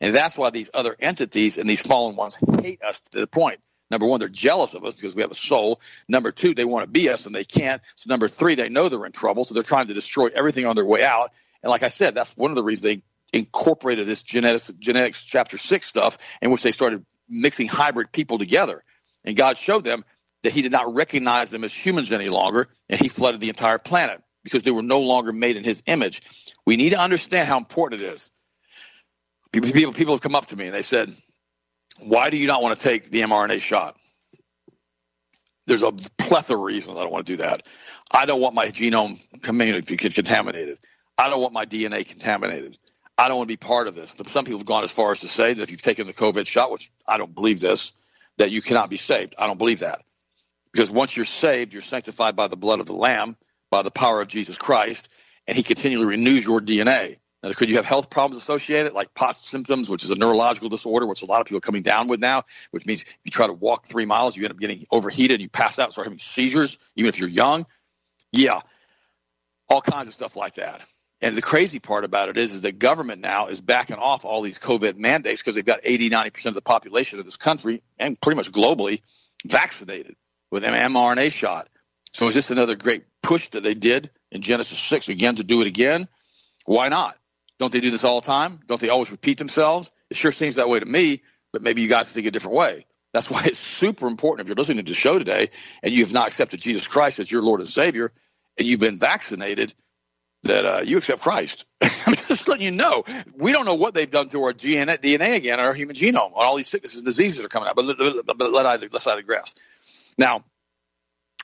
and that's why these other entities and these fallen ones hate us to the point. Number one, they're jealous of us because we have a soul. Number two, they want to be us and they can't. So number three, they know they're in trouble, so they're trying to destroy everything on their way out. And like I said, that's one of the reasons they incorporated this genetics, genetics chapter six stuff in which they started mixing hybrid people together. And God showed them that he did not recognize them as humans any longer, and he flooded the entire planet because they were no longer made in his image. We need to understand how important it is. People, people, people have come up to me and they said, Why do you not want to take the mRNA shot? There's a plethora of reasons I don't want to do that. I don't want my genome contaminated. I don't want my DNA contaminated. I don't want to be part of this. Some people have gone as far as to say that if you've taken the COVID shot, which I don't believe this, that you cannot be saved. I don't believe that. Because once you're saved, you're sanctified by the blood of the Lamb, by the power of Jesus Christ, and He continually renews your DNA. Now, could you have health problems associated, like POTS symptoms, which is a neurological disorder, which a lot of people are coming down with now, which means if you try to walk three miles, you end up getting overheated, and you pass out, start having seizures, even if you're young? Yeah, all kinds of stuff like that. And the crazy part about it is, is that government now is backing off all these COVID mandates because they've got 80, 90% of the population of this country and pretty much globally vaccinated with an mRNA shot. So is this another great push that they did in Genesis 6 again to do it again? Why not? Don't they do this all the time? Don't they always repeat themselves? It sure seems that way to me, but maybe you guys think a different way. That's <laughs> why it's super important if you're listening to the show today and you have not accepted Jesus Christ as your Lord and Savior and you've been vaccinated – that uh, you accept Christ. <laughs> I'm just letting you know. We don't know what they've done to our DNA again, our human genome, all these sicknesses and diseases are coming out. But let, let, let, I, let's I digress. Now,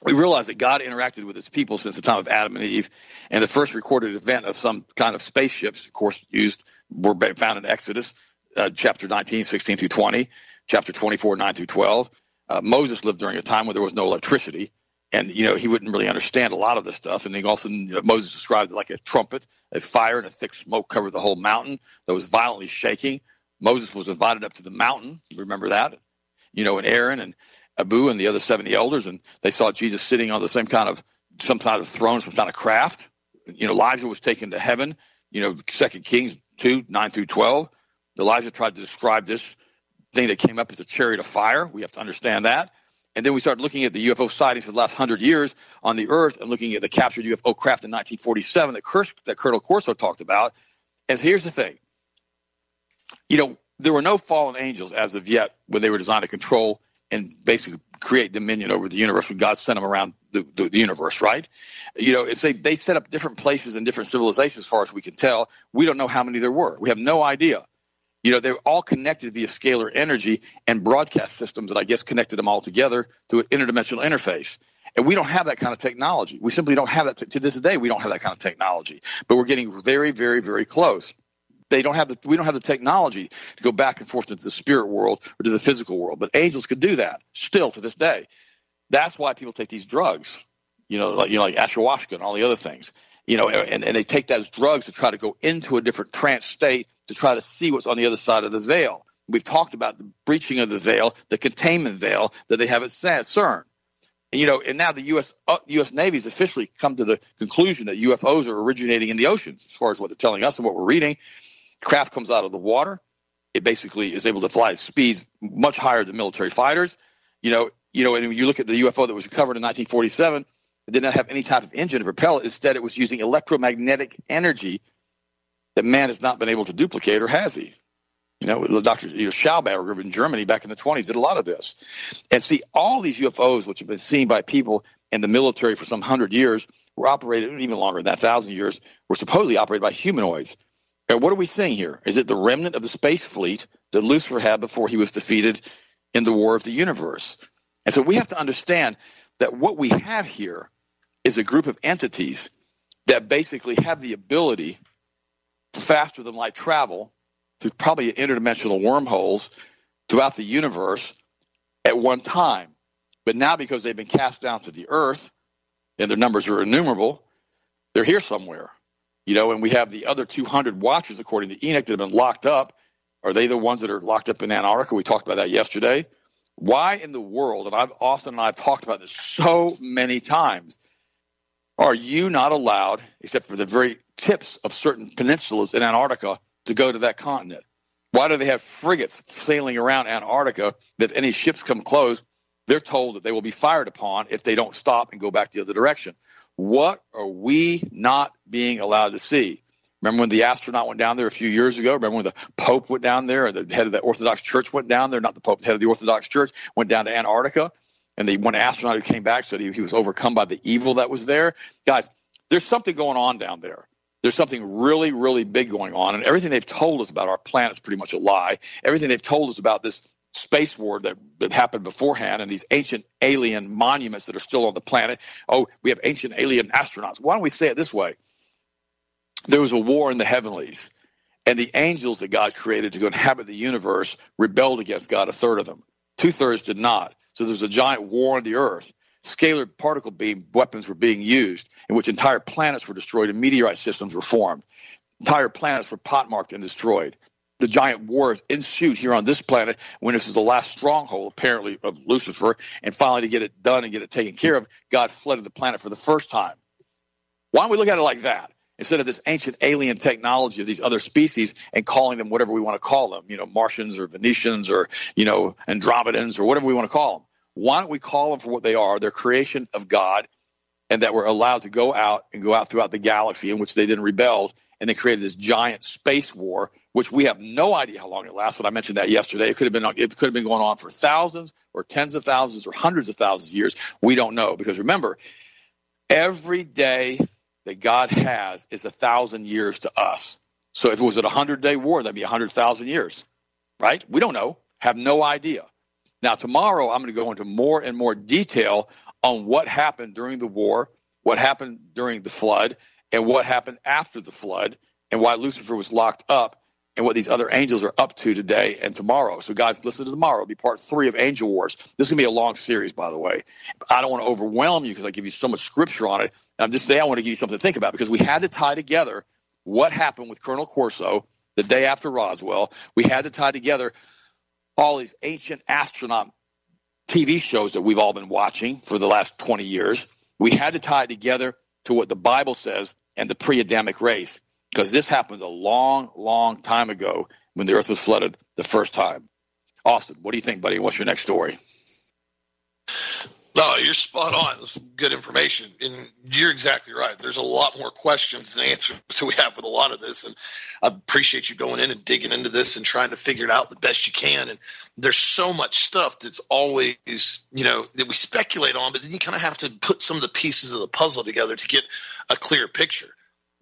we realize that God interacted with his people since the time of Adam and Eve, and the first recorded event of some kind of spaceships, of course, used were found in Exodus uh, chapter 19, 16 through 20, chapter 24, 9 through 12. Uh, Moses lived during a time when there was no electricity and you know he wouldn't really understand a lot of this stuff. And then also Moses described it like a trumpet, a fire and a thick smoke covered the whole mountain that was violently shaking. Moses was invited up to the mountain. Remember that? You know, and Aaron and Abihu and the other seventy elders, and they saw Jesus sitting on the same kind of some kind of throne, some kind of craft. You know, Elijah was taken to heaven. You know, Second Kings two nine through twelve. Elijah tried to describe this thing that came up as a chariot of fire. We have to understand that. And then we started looking at the UFO sightings for the last hundred years on the Earth and looking at the captured UFO craft in 1947 that, that Colonel Corso talked about. And here's the thing. You know, there were no fallen angels as of yet when they were designed to control and basically create dominion over the universe when God sent them around the, the, universe, right? You know, it's they, they set up different places and different civilizations as far as we can tell. We don't know how many there were. We have no idea. You know, they're all connected via scalar energy and broadcast systems that I guess connected them all together through an interdimensional interface. And we don't have that kind of technology. We simply don't have that to this day. We don't have that kind of technology, but we're getting very, very, very close. They don't have the, we don't have the technology to go back and forth into the spirit world or to the physical world, but angels could do that still to this day. That's why people take these drugs, you know, like, you know, like ayahuasca and all the other things, you know, and, and they take those drugs to try to go into a different trance state to try to see what's on the other side of the veil. We've talked about the breaching of the veil, the containment veil that they have at CERN. And, you know, and now the U.S. Uh, U.S. Navy has officially come to the conclusion that UFOs are originating in the oceans, as far as what they're telling us and what we're reading. Craft comes out of the water. It basically is able to fly at speeds much higher than military fighters. You know, you know, and when you look at the UFO that was recovered in 1947, it did not have any type of engine to propel it. Instead, it was using electromagnetic energy that man has not been able to duplicate, or has he? You know, the Dr. Schauberger in Germany back in the 20s did a lot of this. And see, all these UFOs, which have been seen by people in the military for some hundred years, were operated, even longer than that, thousand years, were supposedly operated by humanoids. And what are we seeing here? Is it the remnant of the space fleet that Lucifer had before he was defeated in the War of the Universe? And so we have to understand that what we have here is a group of entities that basically have the ability faster than light travel through probably interdimensional wormholes throughout the universe at one time. But now, because they've been cast down to the earth and their numbers are innumerable, they're here somewhere. You know, and we have the other 200 watchers, according to Enoch, that have been locked up. Are they the ones that are locked up in Antarctica? We talked about that yesterday. Why in the world, and I've Austin and I've talked about this so many times, are you not allowed, except for the very tips of certain peninsulas in Antarctica, to go to that continent? Why do they have frigates sailing around Antarctica that if any ships come close, they're told that they will be fired upon if they don't stop and go back the other direction? What are we not being allowed to see? Remember when the astronaut went down there a few years ago? Remember when the Pope went down there, or the head of the Orthodox Church went down there? Not the Pope, the head of the Orthodox Church went down to Antarctica and the one astronaut who came back said he, he was overcome by the evil that was there. Guys, there's something going on down there. There's something really, really big going on, and everything they've told us about our planet is pretty much a lie. Everything they've told us about this space war that, that happened beforehand and these ancient alien monuments that are still on the planet. Oh, we have ancient alien astronauts. Why don't we say it this way? There was a war in the heavenlies, And the angels that God created to go inhabit the universe rebelled against God, a third of them. Two thirds did not. So there was a giant war on the earth. Scalar particle beam weapons were being used, in which entire planets were destroyed and meteorite systems were formed. Entire planets were potmarked and destroyed. The giant war ensued here on this planet when this is the last stronghold, apparently, of Lucifer. And finally, to get it done and get it taken care of, God flooded the planet for the first time. Why don't we look at it like that? Instead of this ancient alien technology of these other species and calling them whatever we want to call them, you know, Martians or Venetians or, you know, Andromedans or whatever we want to call them. Why don't we call them for what they are? They're creation of God and that were allowed to go out and go out throughout the galaxy in which they then rebelled and they created this giant space war, which we have no idea how long it lasts. But I mentioned that yesterday. It could have been it could have been going on for thousands or tens of thousands or hundreds of thousands of years. We don't know because remember, every day that God has is a thousand years to us. So if it was a hundred day war, that'd be a hundred thousand years, right? We don't know, have no idea. Now, tomorrow, I'm going to go into more and more detail on what happened during the war, what happened during the flood, and what happened after the flood, and why Lucifer was locked up, and what these other angels are up to today and tomorrow. So, guys, listen to tomorrow. It'll be part three of Angel Wars. This is going to be a long series, by the way. I don't want to overwhelm you because I give you so much scripture on it. I'm just today I want to give you something to think about because we had to tie together what happened with Colonel Corso the day after Roswell. We had to tie together all these ancient astronaut TV shows that we've all been watching for the last 20 years. We had to tie it together to what the Bible says and the pre Adamic race because this happened a long, long time ago when the earth was flooded the first time. Austin, what do you think, buddy? What's your next story? No, you're spot on. It's good information. And you're exactly right. There's a lot more questions than answers <laughs> that we have with a lot of this. And I appreciate you going in and digging into this and trying to figure it out the best you can. And there's so much stuff that's always, you know, that we speculate on, but then you kind of have to put some of the pieces of the puzzle together to get a clear picture.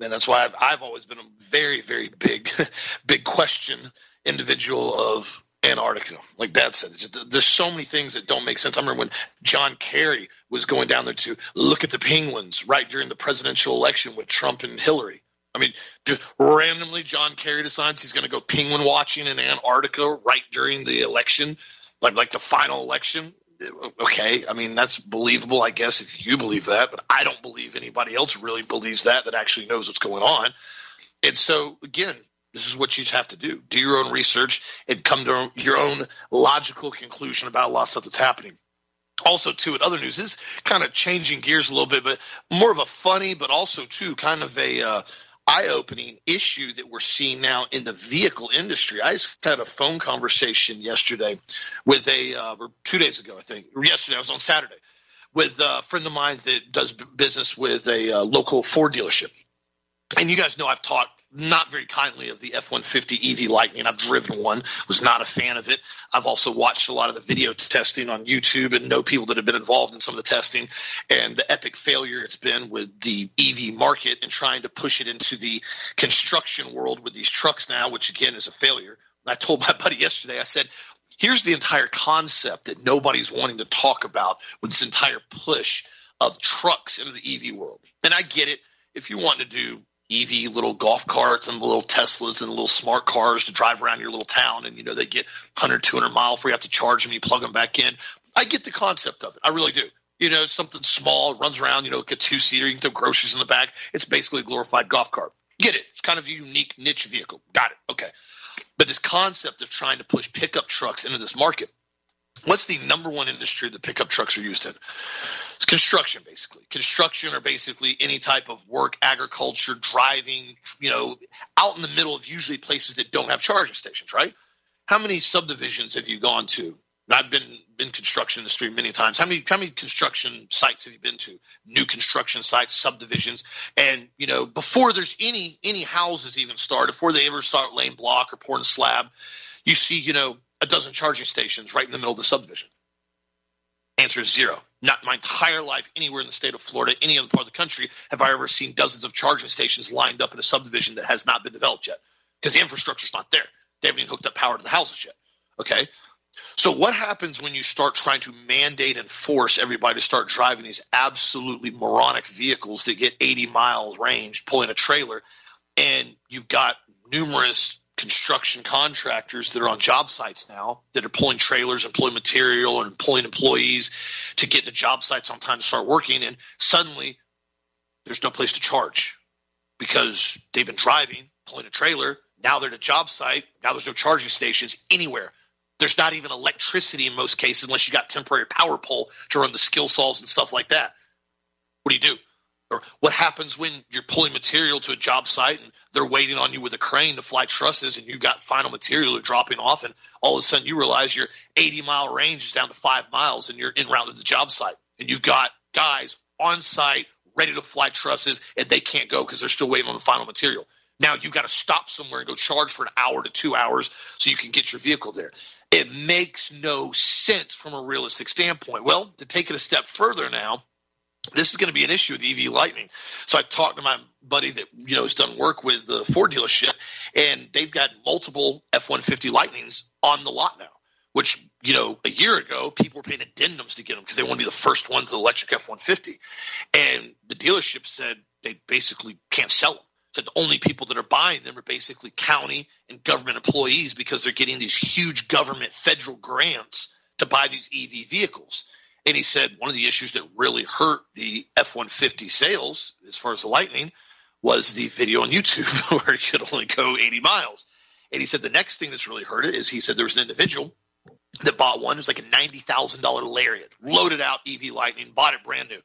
And that's why I've, I've always been a very, very big, <laughs> big question individual of Antarctica. Like Dad said, there's so many things that don't make sense. I remember when John Kerry was going down there to look at the penguins right during the presidential election with Trump and Hillary. I mean, just randomly, John Kerry decides he's going to go penguin watching in Antarctica right during the election, like like the final election. Okay, I mean that's believable, I guess, if you believe that, but I don't believe anybody else really believes that that actually knows what's going on. And so, again, this is what you have to do. Do your own research and come to your own logical conclusion about a lot of stuff that's happening. Also, too, in other news, this is kind of changing gears a little bit, but more of a funny, but also, too, kind of a uh, eye-opening issue that we're seeing now in the vehicle industry. I just had a phone conversation yesterday with a, uh, or two days ago, I think, yesterday, I was on Saturday, with a friend of mine that does business with a uh, local Ford dealership. And you guys know I've talked not very kindly of the F-150 EV Lightning. I've driven one, was not a fan of it. I've also watched a lot of the video testing on YouTube and know people that have been involved in some of the testing and the epic failure it's been with the EV market and trying to push it into the construction world with these trucks now, which again is a failure. I told my <laughs> buddy yesterday, I said, here's the entire concept that nobody's wanting to talk about with this entire push of trucks into the EV world. And I get it. If you want to do EV little golf carts and little Teslas and little smart cars to drive around your little town. And, you know, they get 100, 200 miles before you have to charge them. You plug them back in. I get the concept of it. I really do. You know, something small, runs around, you know, like a two seater, you can throw groceries in the back. It's basically a glorified golf cart. Get it. It's kind of a unique niche vehicle. Got it. Okay. But this concept of trying to push pickup trucks into this market, what's the number one industry that pickup trucks are used in? It's construction, basically. Construction or basically any type of work, agriculture, driving, you know, out in the middle of usually places that don't have charging stations, right? How many subdivisions have you gone to? I've been in construction industry many times. How many how many construction sites have you been to? New construction sites, subdivisions, and you know before there's any any houses even start, before they ever start laying block or pouring slab, you see you know a dozen charging stations right in the middle of the subdivision. Answer is zero. Not my entire life, anywhere in the state of Florida, any other part of the country, have I ever seen dozens of charging stations lined up in a subdivision that has not been developed yet because the infrastructure's not there. They haven't even hooked up power to the houses yet. Okay. So what happens when you start trying to mandate and force everybody to start driving these absolutely moronic vehicles that get 80 miles range, pulling a trailer, and you've got numerous construction contractors that are on job sites now that are pulling trailers and pulling material and pulling employees to get the job sites on time to start working. And suddenly there's no place to charge because they've been driving, pulling a trailer. Now they're at a job site. Now there's no charging stations anywhere. There's not even electricity in most cases unless you got temporary power pole to run the skill saws and stuff like that. What do you do? Or what happens when you're pulling material to a job site and they're waiting on you with a crane to fly trusses and you got final material dropping off and all of a sudden you realize your 80 mile range is down to five miles and you're in route to the job site and you've got guys on site ready to fly trusses and they can't go because they're still waiting on the final material. Now you've got to stop somewhere and go charge for an hour to two hours so you can get your vehicle there. It makes no sense from a realistic standpoint. Well, to take it a step further now, this is going to be an issue with EV Lightning. So I talked to my buddy that you know has done work with the Ford dealership, and they've got multiple F-150 Lightnings on the lot now. Which you know a year ago people were paying addendums to get them because they want to be the first ones with electric F-150, and the dealership said they basically can't sell them. Said the only people that are buying them are basically county and government employees because they're getting these huge government federal grants to buy these EV vehicles. And he said one of the issues that really hurt the F 150 sales, as far as the Lightning, was the video on YouTube <laughs> where it could only go 80 miles. And he said the next thing that's really hurt it is he said there was an individual that bought one. It was like a $90,000 Lariat, loaded out EV Lightning, bought it brand new.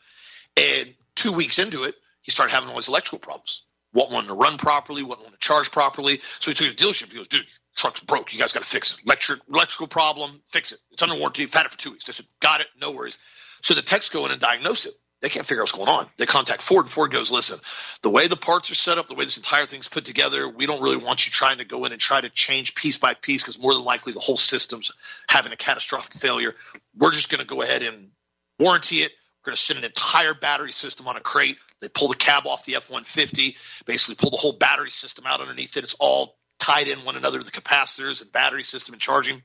And two weeks into it, he started having all these electrical problems. Wasn't one to run properly, wasn't one to charge properly. So he took it to the dealership. He goes, dude, truck's broke. You guys got to fix it. Electric, electrical problem, fix it. It's under warranty. You've had it for two weeks. They said, got it, no worries. So the techs go in and diagnose it. They can't figure out what's going on. They contact Ford, and Ford goes, listen, the way the parts are set up, the way this entire thing's put together, we don't really want you trying to go in and try to change piece by piece because more than likely the whole system's having a catastrophic failure. We're just going to go ahead and warranty it. We're going to send an entire battery system on a crate. They pull the cab off the F 150, basically pull the whole battery system out underneath it. It's all tied in one another, the capacitors and battery system and charging,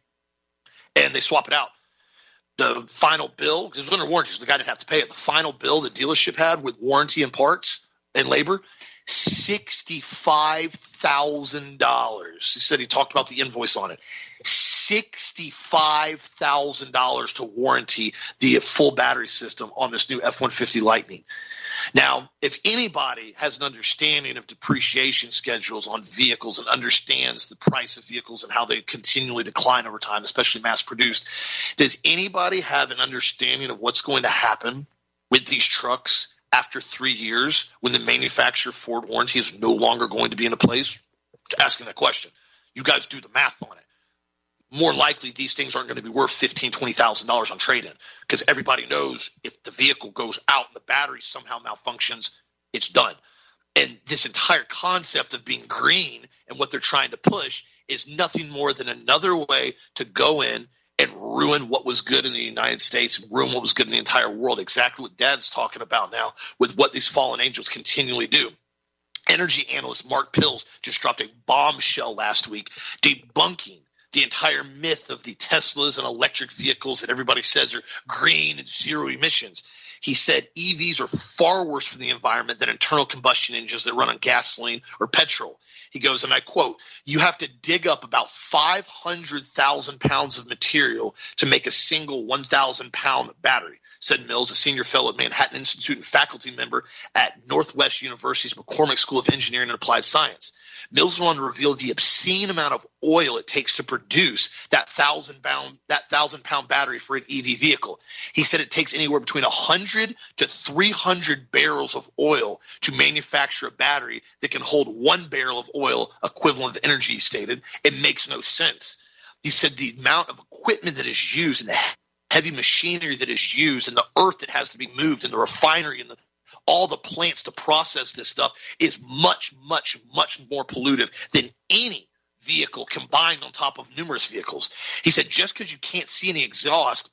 and they swap it out. The final bill, because it was under warranty, so the guy didn't have to pay it. The final bill the dealership had with warranty and parts and labor, sixty-five thousand dollars. He said he talked about the invoice on it. Sixty-five thousand dollars to warranty the full battery system on this new F one fifty Lightning. Now, if anybody has an understanding of depreciation schedules on vehicles and understands the price of vehicles and how they continually decline over time, especially mass produced, does anybody have an understanding of what's going to happen with these trucks after three years when the manufacturer Ford warranty is no longer going to be in a place? Asking that question. You guys do the math on it more likely these things aren't going to be worth fifteen, twenty thousand dollars on trade-in because everybody knows if the vehicle goes out and the battery somehow malfunctions, it's done. And this entire concept of being green and what they're trying to push is nothing more than another way to go in and ruin what was good in the United States ruin what was good in the entire world. Exactly what Dad's talking about now with what these fallen angels continually do. Energy analyst Mark Mills just dropped a bombshell last week debunking the entire myth of the Teslas and electric vehicles that everybody says are green and zero emissions. He said EVs are far worse for the environment than internal combustion engines that run on gasoline or petrol. He goes, and I quote, you have to dig up about 500,000 pounds of material to make a single 1,000 pound battery, said Mills, a senior fellow at Manhattan Institute and faculty member at Northwest University's McCormick School of Engineering and Applied Science. Mills to reveal the obscene amount of oil it takes to produce that thousand pound that thousand pound battery for an EV vehicle. He said it takes anywhere between hundred to three hundred barrels of oil to manufacture a battery that can hold one barrel of oil equivalent of energy. He stated it makes no sense. He said the amount of equipment that is used and the heavy machinery that is used and the earth that has to be moved and the refinery and the all the plants to process this stuff is much, much, much more pollutive than any vehicle combined on top of numerous vehicles. He said just because you can't see any exhaust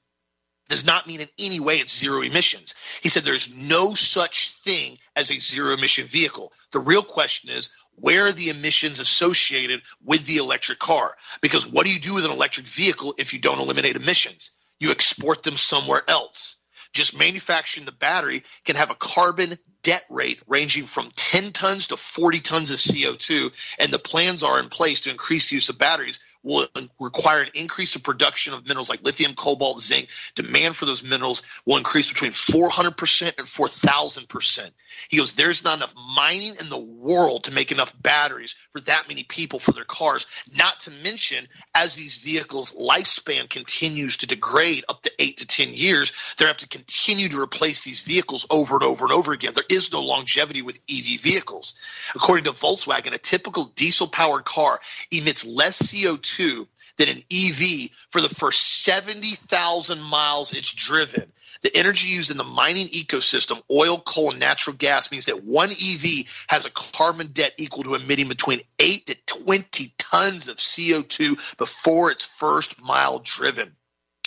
does not mean in any way it's zero emissions. He said there's no such thing as a zero emission vehicle. The real question is where are the emissions associated with the electric car? Because what do you do with an electric vehicle if you don't eliminate emissions? You export them somewhere else just manufacturing the battery can have a carbon debt rate ranging from 10 tons to 40 tons of CO2. And the plans are in place to increase the use of batteries will require an increase in production of minerals like lithium, cobalt, zinc. Demand for those minerals will increase between 400% and 4,000%. He goes, there's not enough mining in the world to make enough batteries for that many people for their cars. Not to mention, as these vehicles' lifespan continues to degrade up to eight to 10 years, they have to continue to replace these vehicles over and over and over again. There is no longevity with EV vehicles. According to Volkswagen, a typical diesel powered car emits less CO2 than an EV for the first 70,000 miles it's driven. The energy used in the mining ecosystem, oil, coal, and natural gas, means that one EV has a carbon debt equal to emitting between 8 to 20 tons of CO2 before its first mile driven.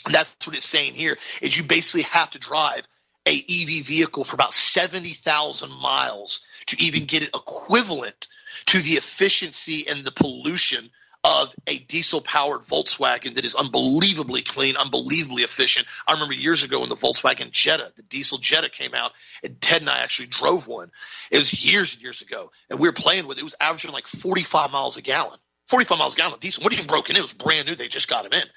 And that's what it's saying here is you basically have to drive a EV vehicle for about 70,000 miles to even get it equivalent to the efficiency and the pollution of a diesel powered Volkswagen that is unbelievably clean, unbelievably efficient. I remember years ago when the Volkswagen Jetta, the diesel Jetta came out, and Ted and I actually drove one. It was years and years ago, and we were playing with it. It was averaging like 45 miles a gallon. 45 miles a gallon diesel. What even broken in? It was brand new. They just got them in.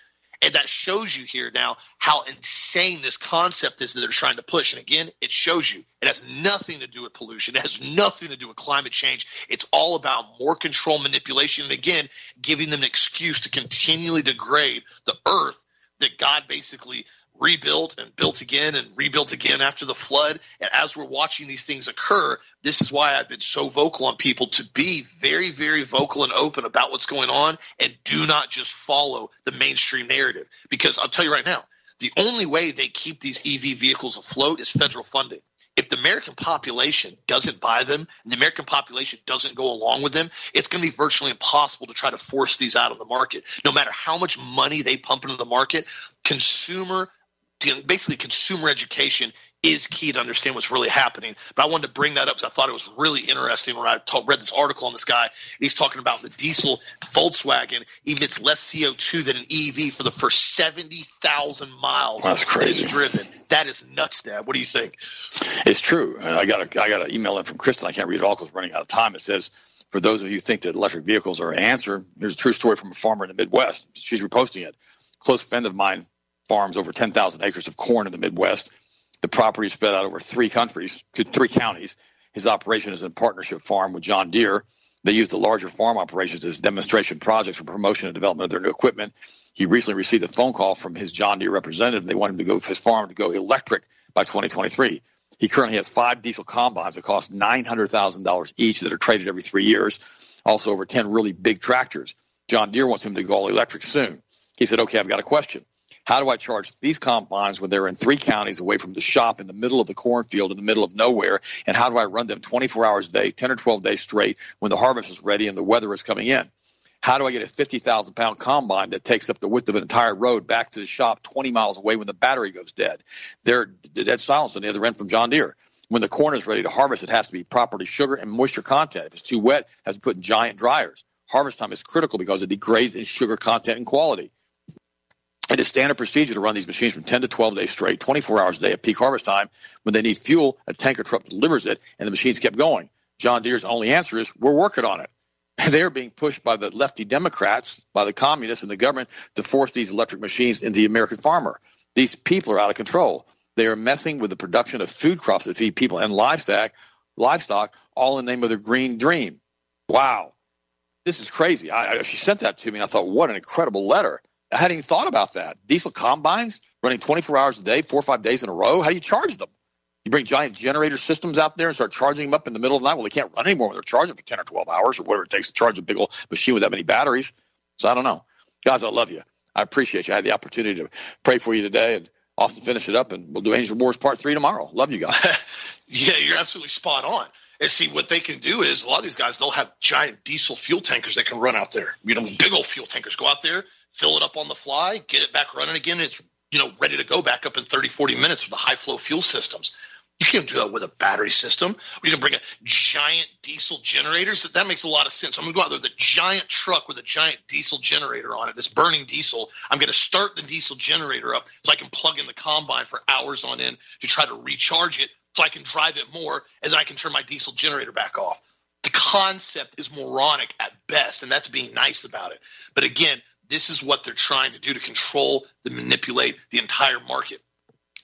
And that shows you here now how insane this concept is that they're trying to push. And again, it shows you it has nothing to do with pollution. It has nothing to do with climate change. It's all about more control manipulation. And again, giving them an excuse to continually degrade the earth that God basically rebuilt and built again and rebuilt again after the flood. And as we're watching these things occur, this is why I've been so vocal on people to be very, very vocal and open about what's going on and do not just follow the mainstream narrative. Because I'll tell you right now, the only way they keep these EV vehicles afloat is federal funding. If the American population doesn't buy them and the American population doesn't go along with them, it's going to be virtually impossible to try to force these out of the market. No matter how much money they pump into the market, consumer basically consumer education is key to understand what's really happening. But I wanted to bring that up because I thought it was really interesting when I read this article on this guy. He's talking about the diesel Volkswagen emits less CO2 than an EV for the first 70,000 miles That's crazy. that is driven. That is nuts, Dad. What do you think? It's true. I got a, I got an email in from Kristen. I can't read it all because we're running out of time. It says, for those of you who think that electric vehicles are an answer, there's a true story from a farmer in the Midwest. She's reposting it. Close friend of mine farms over 10,000 acres of corn in the Midwest. The property is spread out over three countries, three counties. His operation is a partnership farm with John Deere. They use the larger farm operations as demonstration projects for promotion and development of their new equipment. He recently received a phone call from his John Deere representative. They want him to go his farm to go electric by 2023. He currently has five diesel combines that cost $900,000 each that are traded every three years. Also over 10 really big tractors. John Deere wants him to go all electric soon. He said, okay, I've got a question. How do I charge these combines when they're in three counties away from the shop in the middle of the cornfield in the middle of nowhere? And how do I run them 24 hours a day, 10 or 12 days straight when the harvest is ready and the weather is coming in? How do I get a 50,000 pound combine that takes up the width of an entire road back to the shop 20 miles away when the battery goes dead? They're dead silence on the other end from John Deere. When the corn is ready to harvest, it has to be properly sugar and moisture content. If it's too wet, it has to be put in giant dryers. Harvest time is critical because it degrades in sugar content and quality. It is standard procedure to run these machines from 10 to 12 days straight, 24 hours a day at peak harvest time. When they need fuel, a tanker truck delivers it, and the machines kept going. John Deere's only answer is, we're working on it. <laughs> They're being pushed by the lefty Democrats, by the communists and the government to force these electric machines into the American farmer. These people are out of control. They are messing with the production of food crops that feed people and livestock, livestock, all in the name of their green dream. Wow, this is crazy. I, I, she sent that to me, and I thought, what an incredible letter. I hadn't even thought about that. Diesel combines running 24 hours a day, four or five days in a row. How do you charge them? You bring giant generator systems out there and start charging them up in the middle of the night. Well, they can't run anymore when they're charging for 10 or 12 hours or whatever it takes to charge a big old machine with that many batteries. So I don't know. Guys, I love you. I appreciate you. I had the opportunity to pray for you today and Austin finish it up, and we'll do Angel Wars Part 3 tomorrow. Love you guys. <laughs> yeah, you're absolutely spot on. And see, what they can do is a lot of these guys, they'll have giant diesel fuel tankers that can run out there. You know, big old fuel tankers. Go out there, fill it up on the fly, get it back running again. It's you know ready to go back up in 30, 40 minutes with the high flow fuel systems. You can't do that with a battery system. You can bring a giant diesel generator. So that makes a lot of sense. I'm going to go out there with a giant truck with a giant diesel generator on it, this burning diesel. I'm going to start the diesel generator up so I can plug in the combine for hours on end to try to recharge it so I can drive it more and then I can turn my diesel generator back off. The concept is moronic at best, and that's being nice about it. But again, this is what they're trying to do to control, to manipulate the entire market.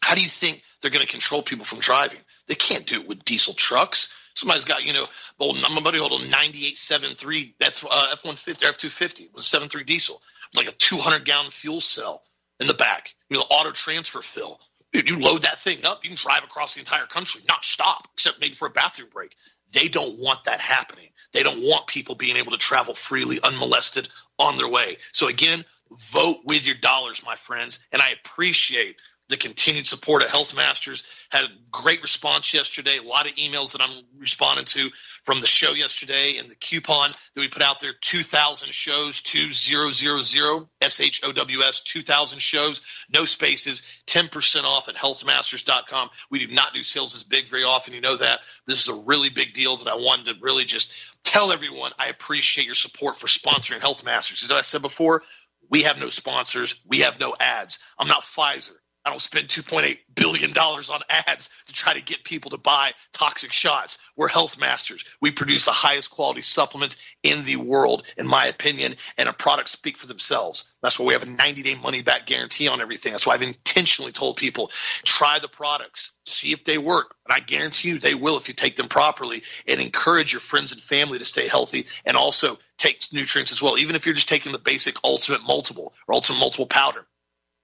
How do you think they're going to control people from driving? They can't do it with diesel trucks. Somebody's got, you know, old, my buddy a 9873 F, uh, F-150 or F-250. It was a 7.3 diesel. Like a 200 gallon fuel cell in the back, you know, auto transfer fill. Dude, you load that thing up, you can drive across the entire country, not stop, except maybe for a bathroom break. They don't want that happening. They don't want people being able to travel freely, unmolested on their way. So again, vote with your dollars, my friends. And I appreciate the continued support of Health Masters. Had a great response yesterday. A lot of emails that I'm responding to from the show yesterday and the coupon that we put out there 2,000 shows, 2000 S H O W S, 2,000 shows, no spaces, 10% off at healthmasters.com. We do not do sales as big very often. You know that. This is a really big deal that I wanted to really just tell everyone I appreciate your support for sponsoring Health Masters. As I said before, we have no sponsors. We have no ads. I'm not Pfizer. I don't spend $2.8 billion on ads to try to get people to buy toxic shots. We're health masters. We produce the highest quality supplements in the world, in my opinion, and our products speak for themselves. That's why we have a 90 day money back guarantee on everything. That's why I've intentionally told people try the products, see if they work. And I guarantee you they will if you take them properly and encourage your friends and family to stay healthy and also take nutrients as well. Even if you're just taking the basic ultimate multiple or ultimate multiple powder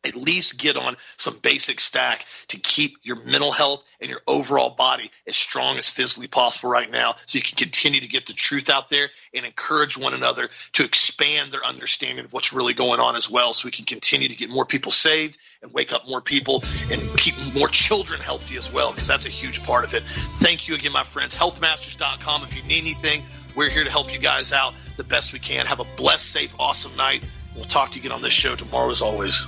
at least get on some basic stack to keep your mental health and your overall body as strong as physically possible right now so you can continue to get the truth out there and encourage one another to expand their understanding of what's really going on as well so we can continue to get more people saved and wake up more people and keep more children healthy as well because that's a huge part of it. Thank you again my friends. Healthmasters.com if you need anything we're here to help you guys out the best we can. Have a blessed safe awesome night. We'll talk to you again on this show tomorrow as always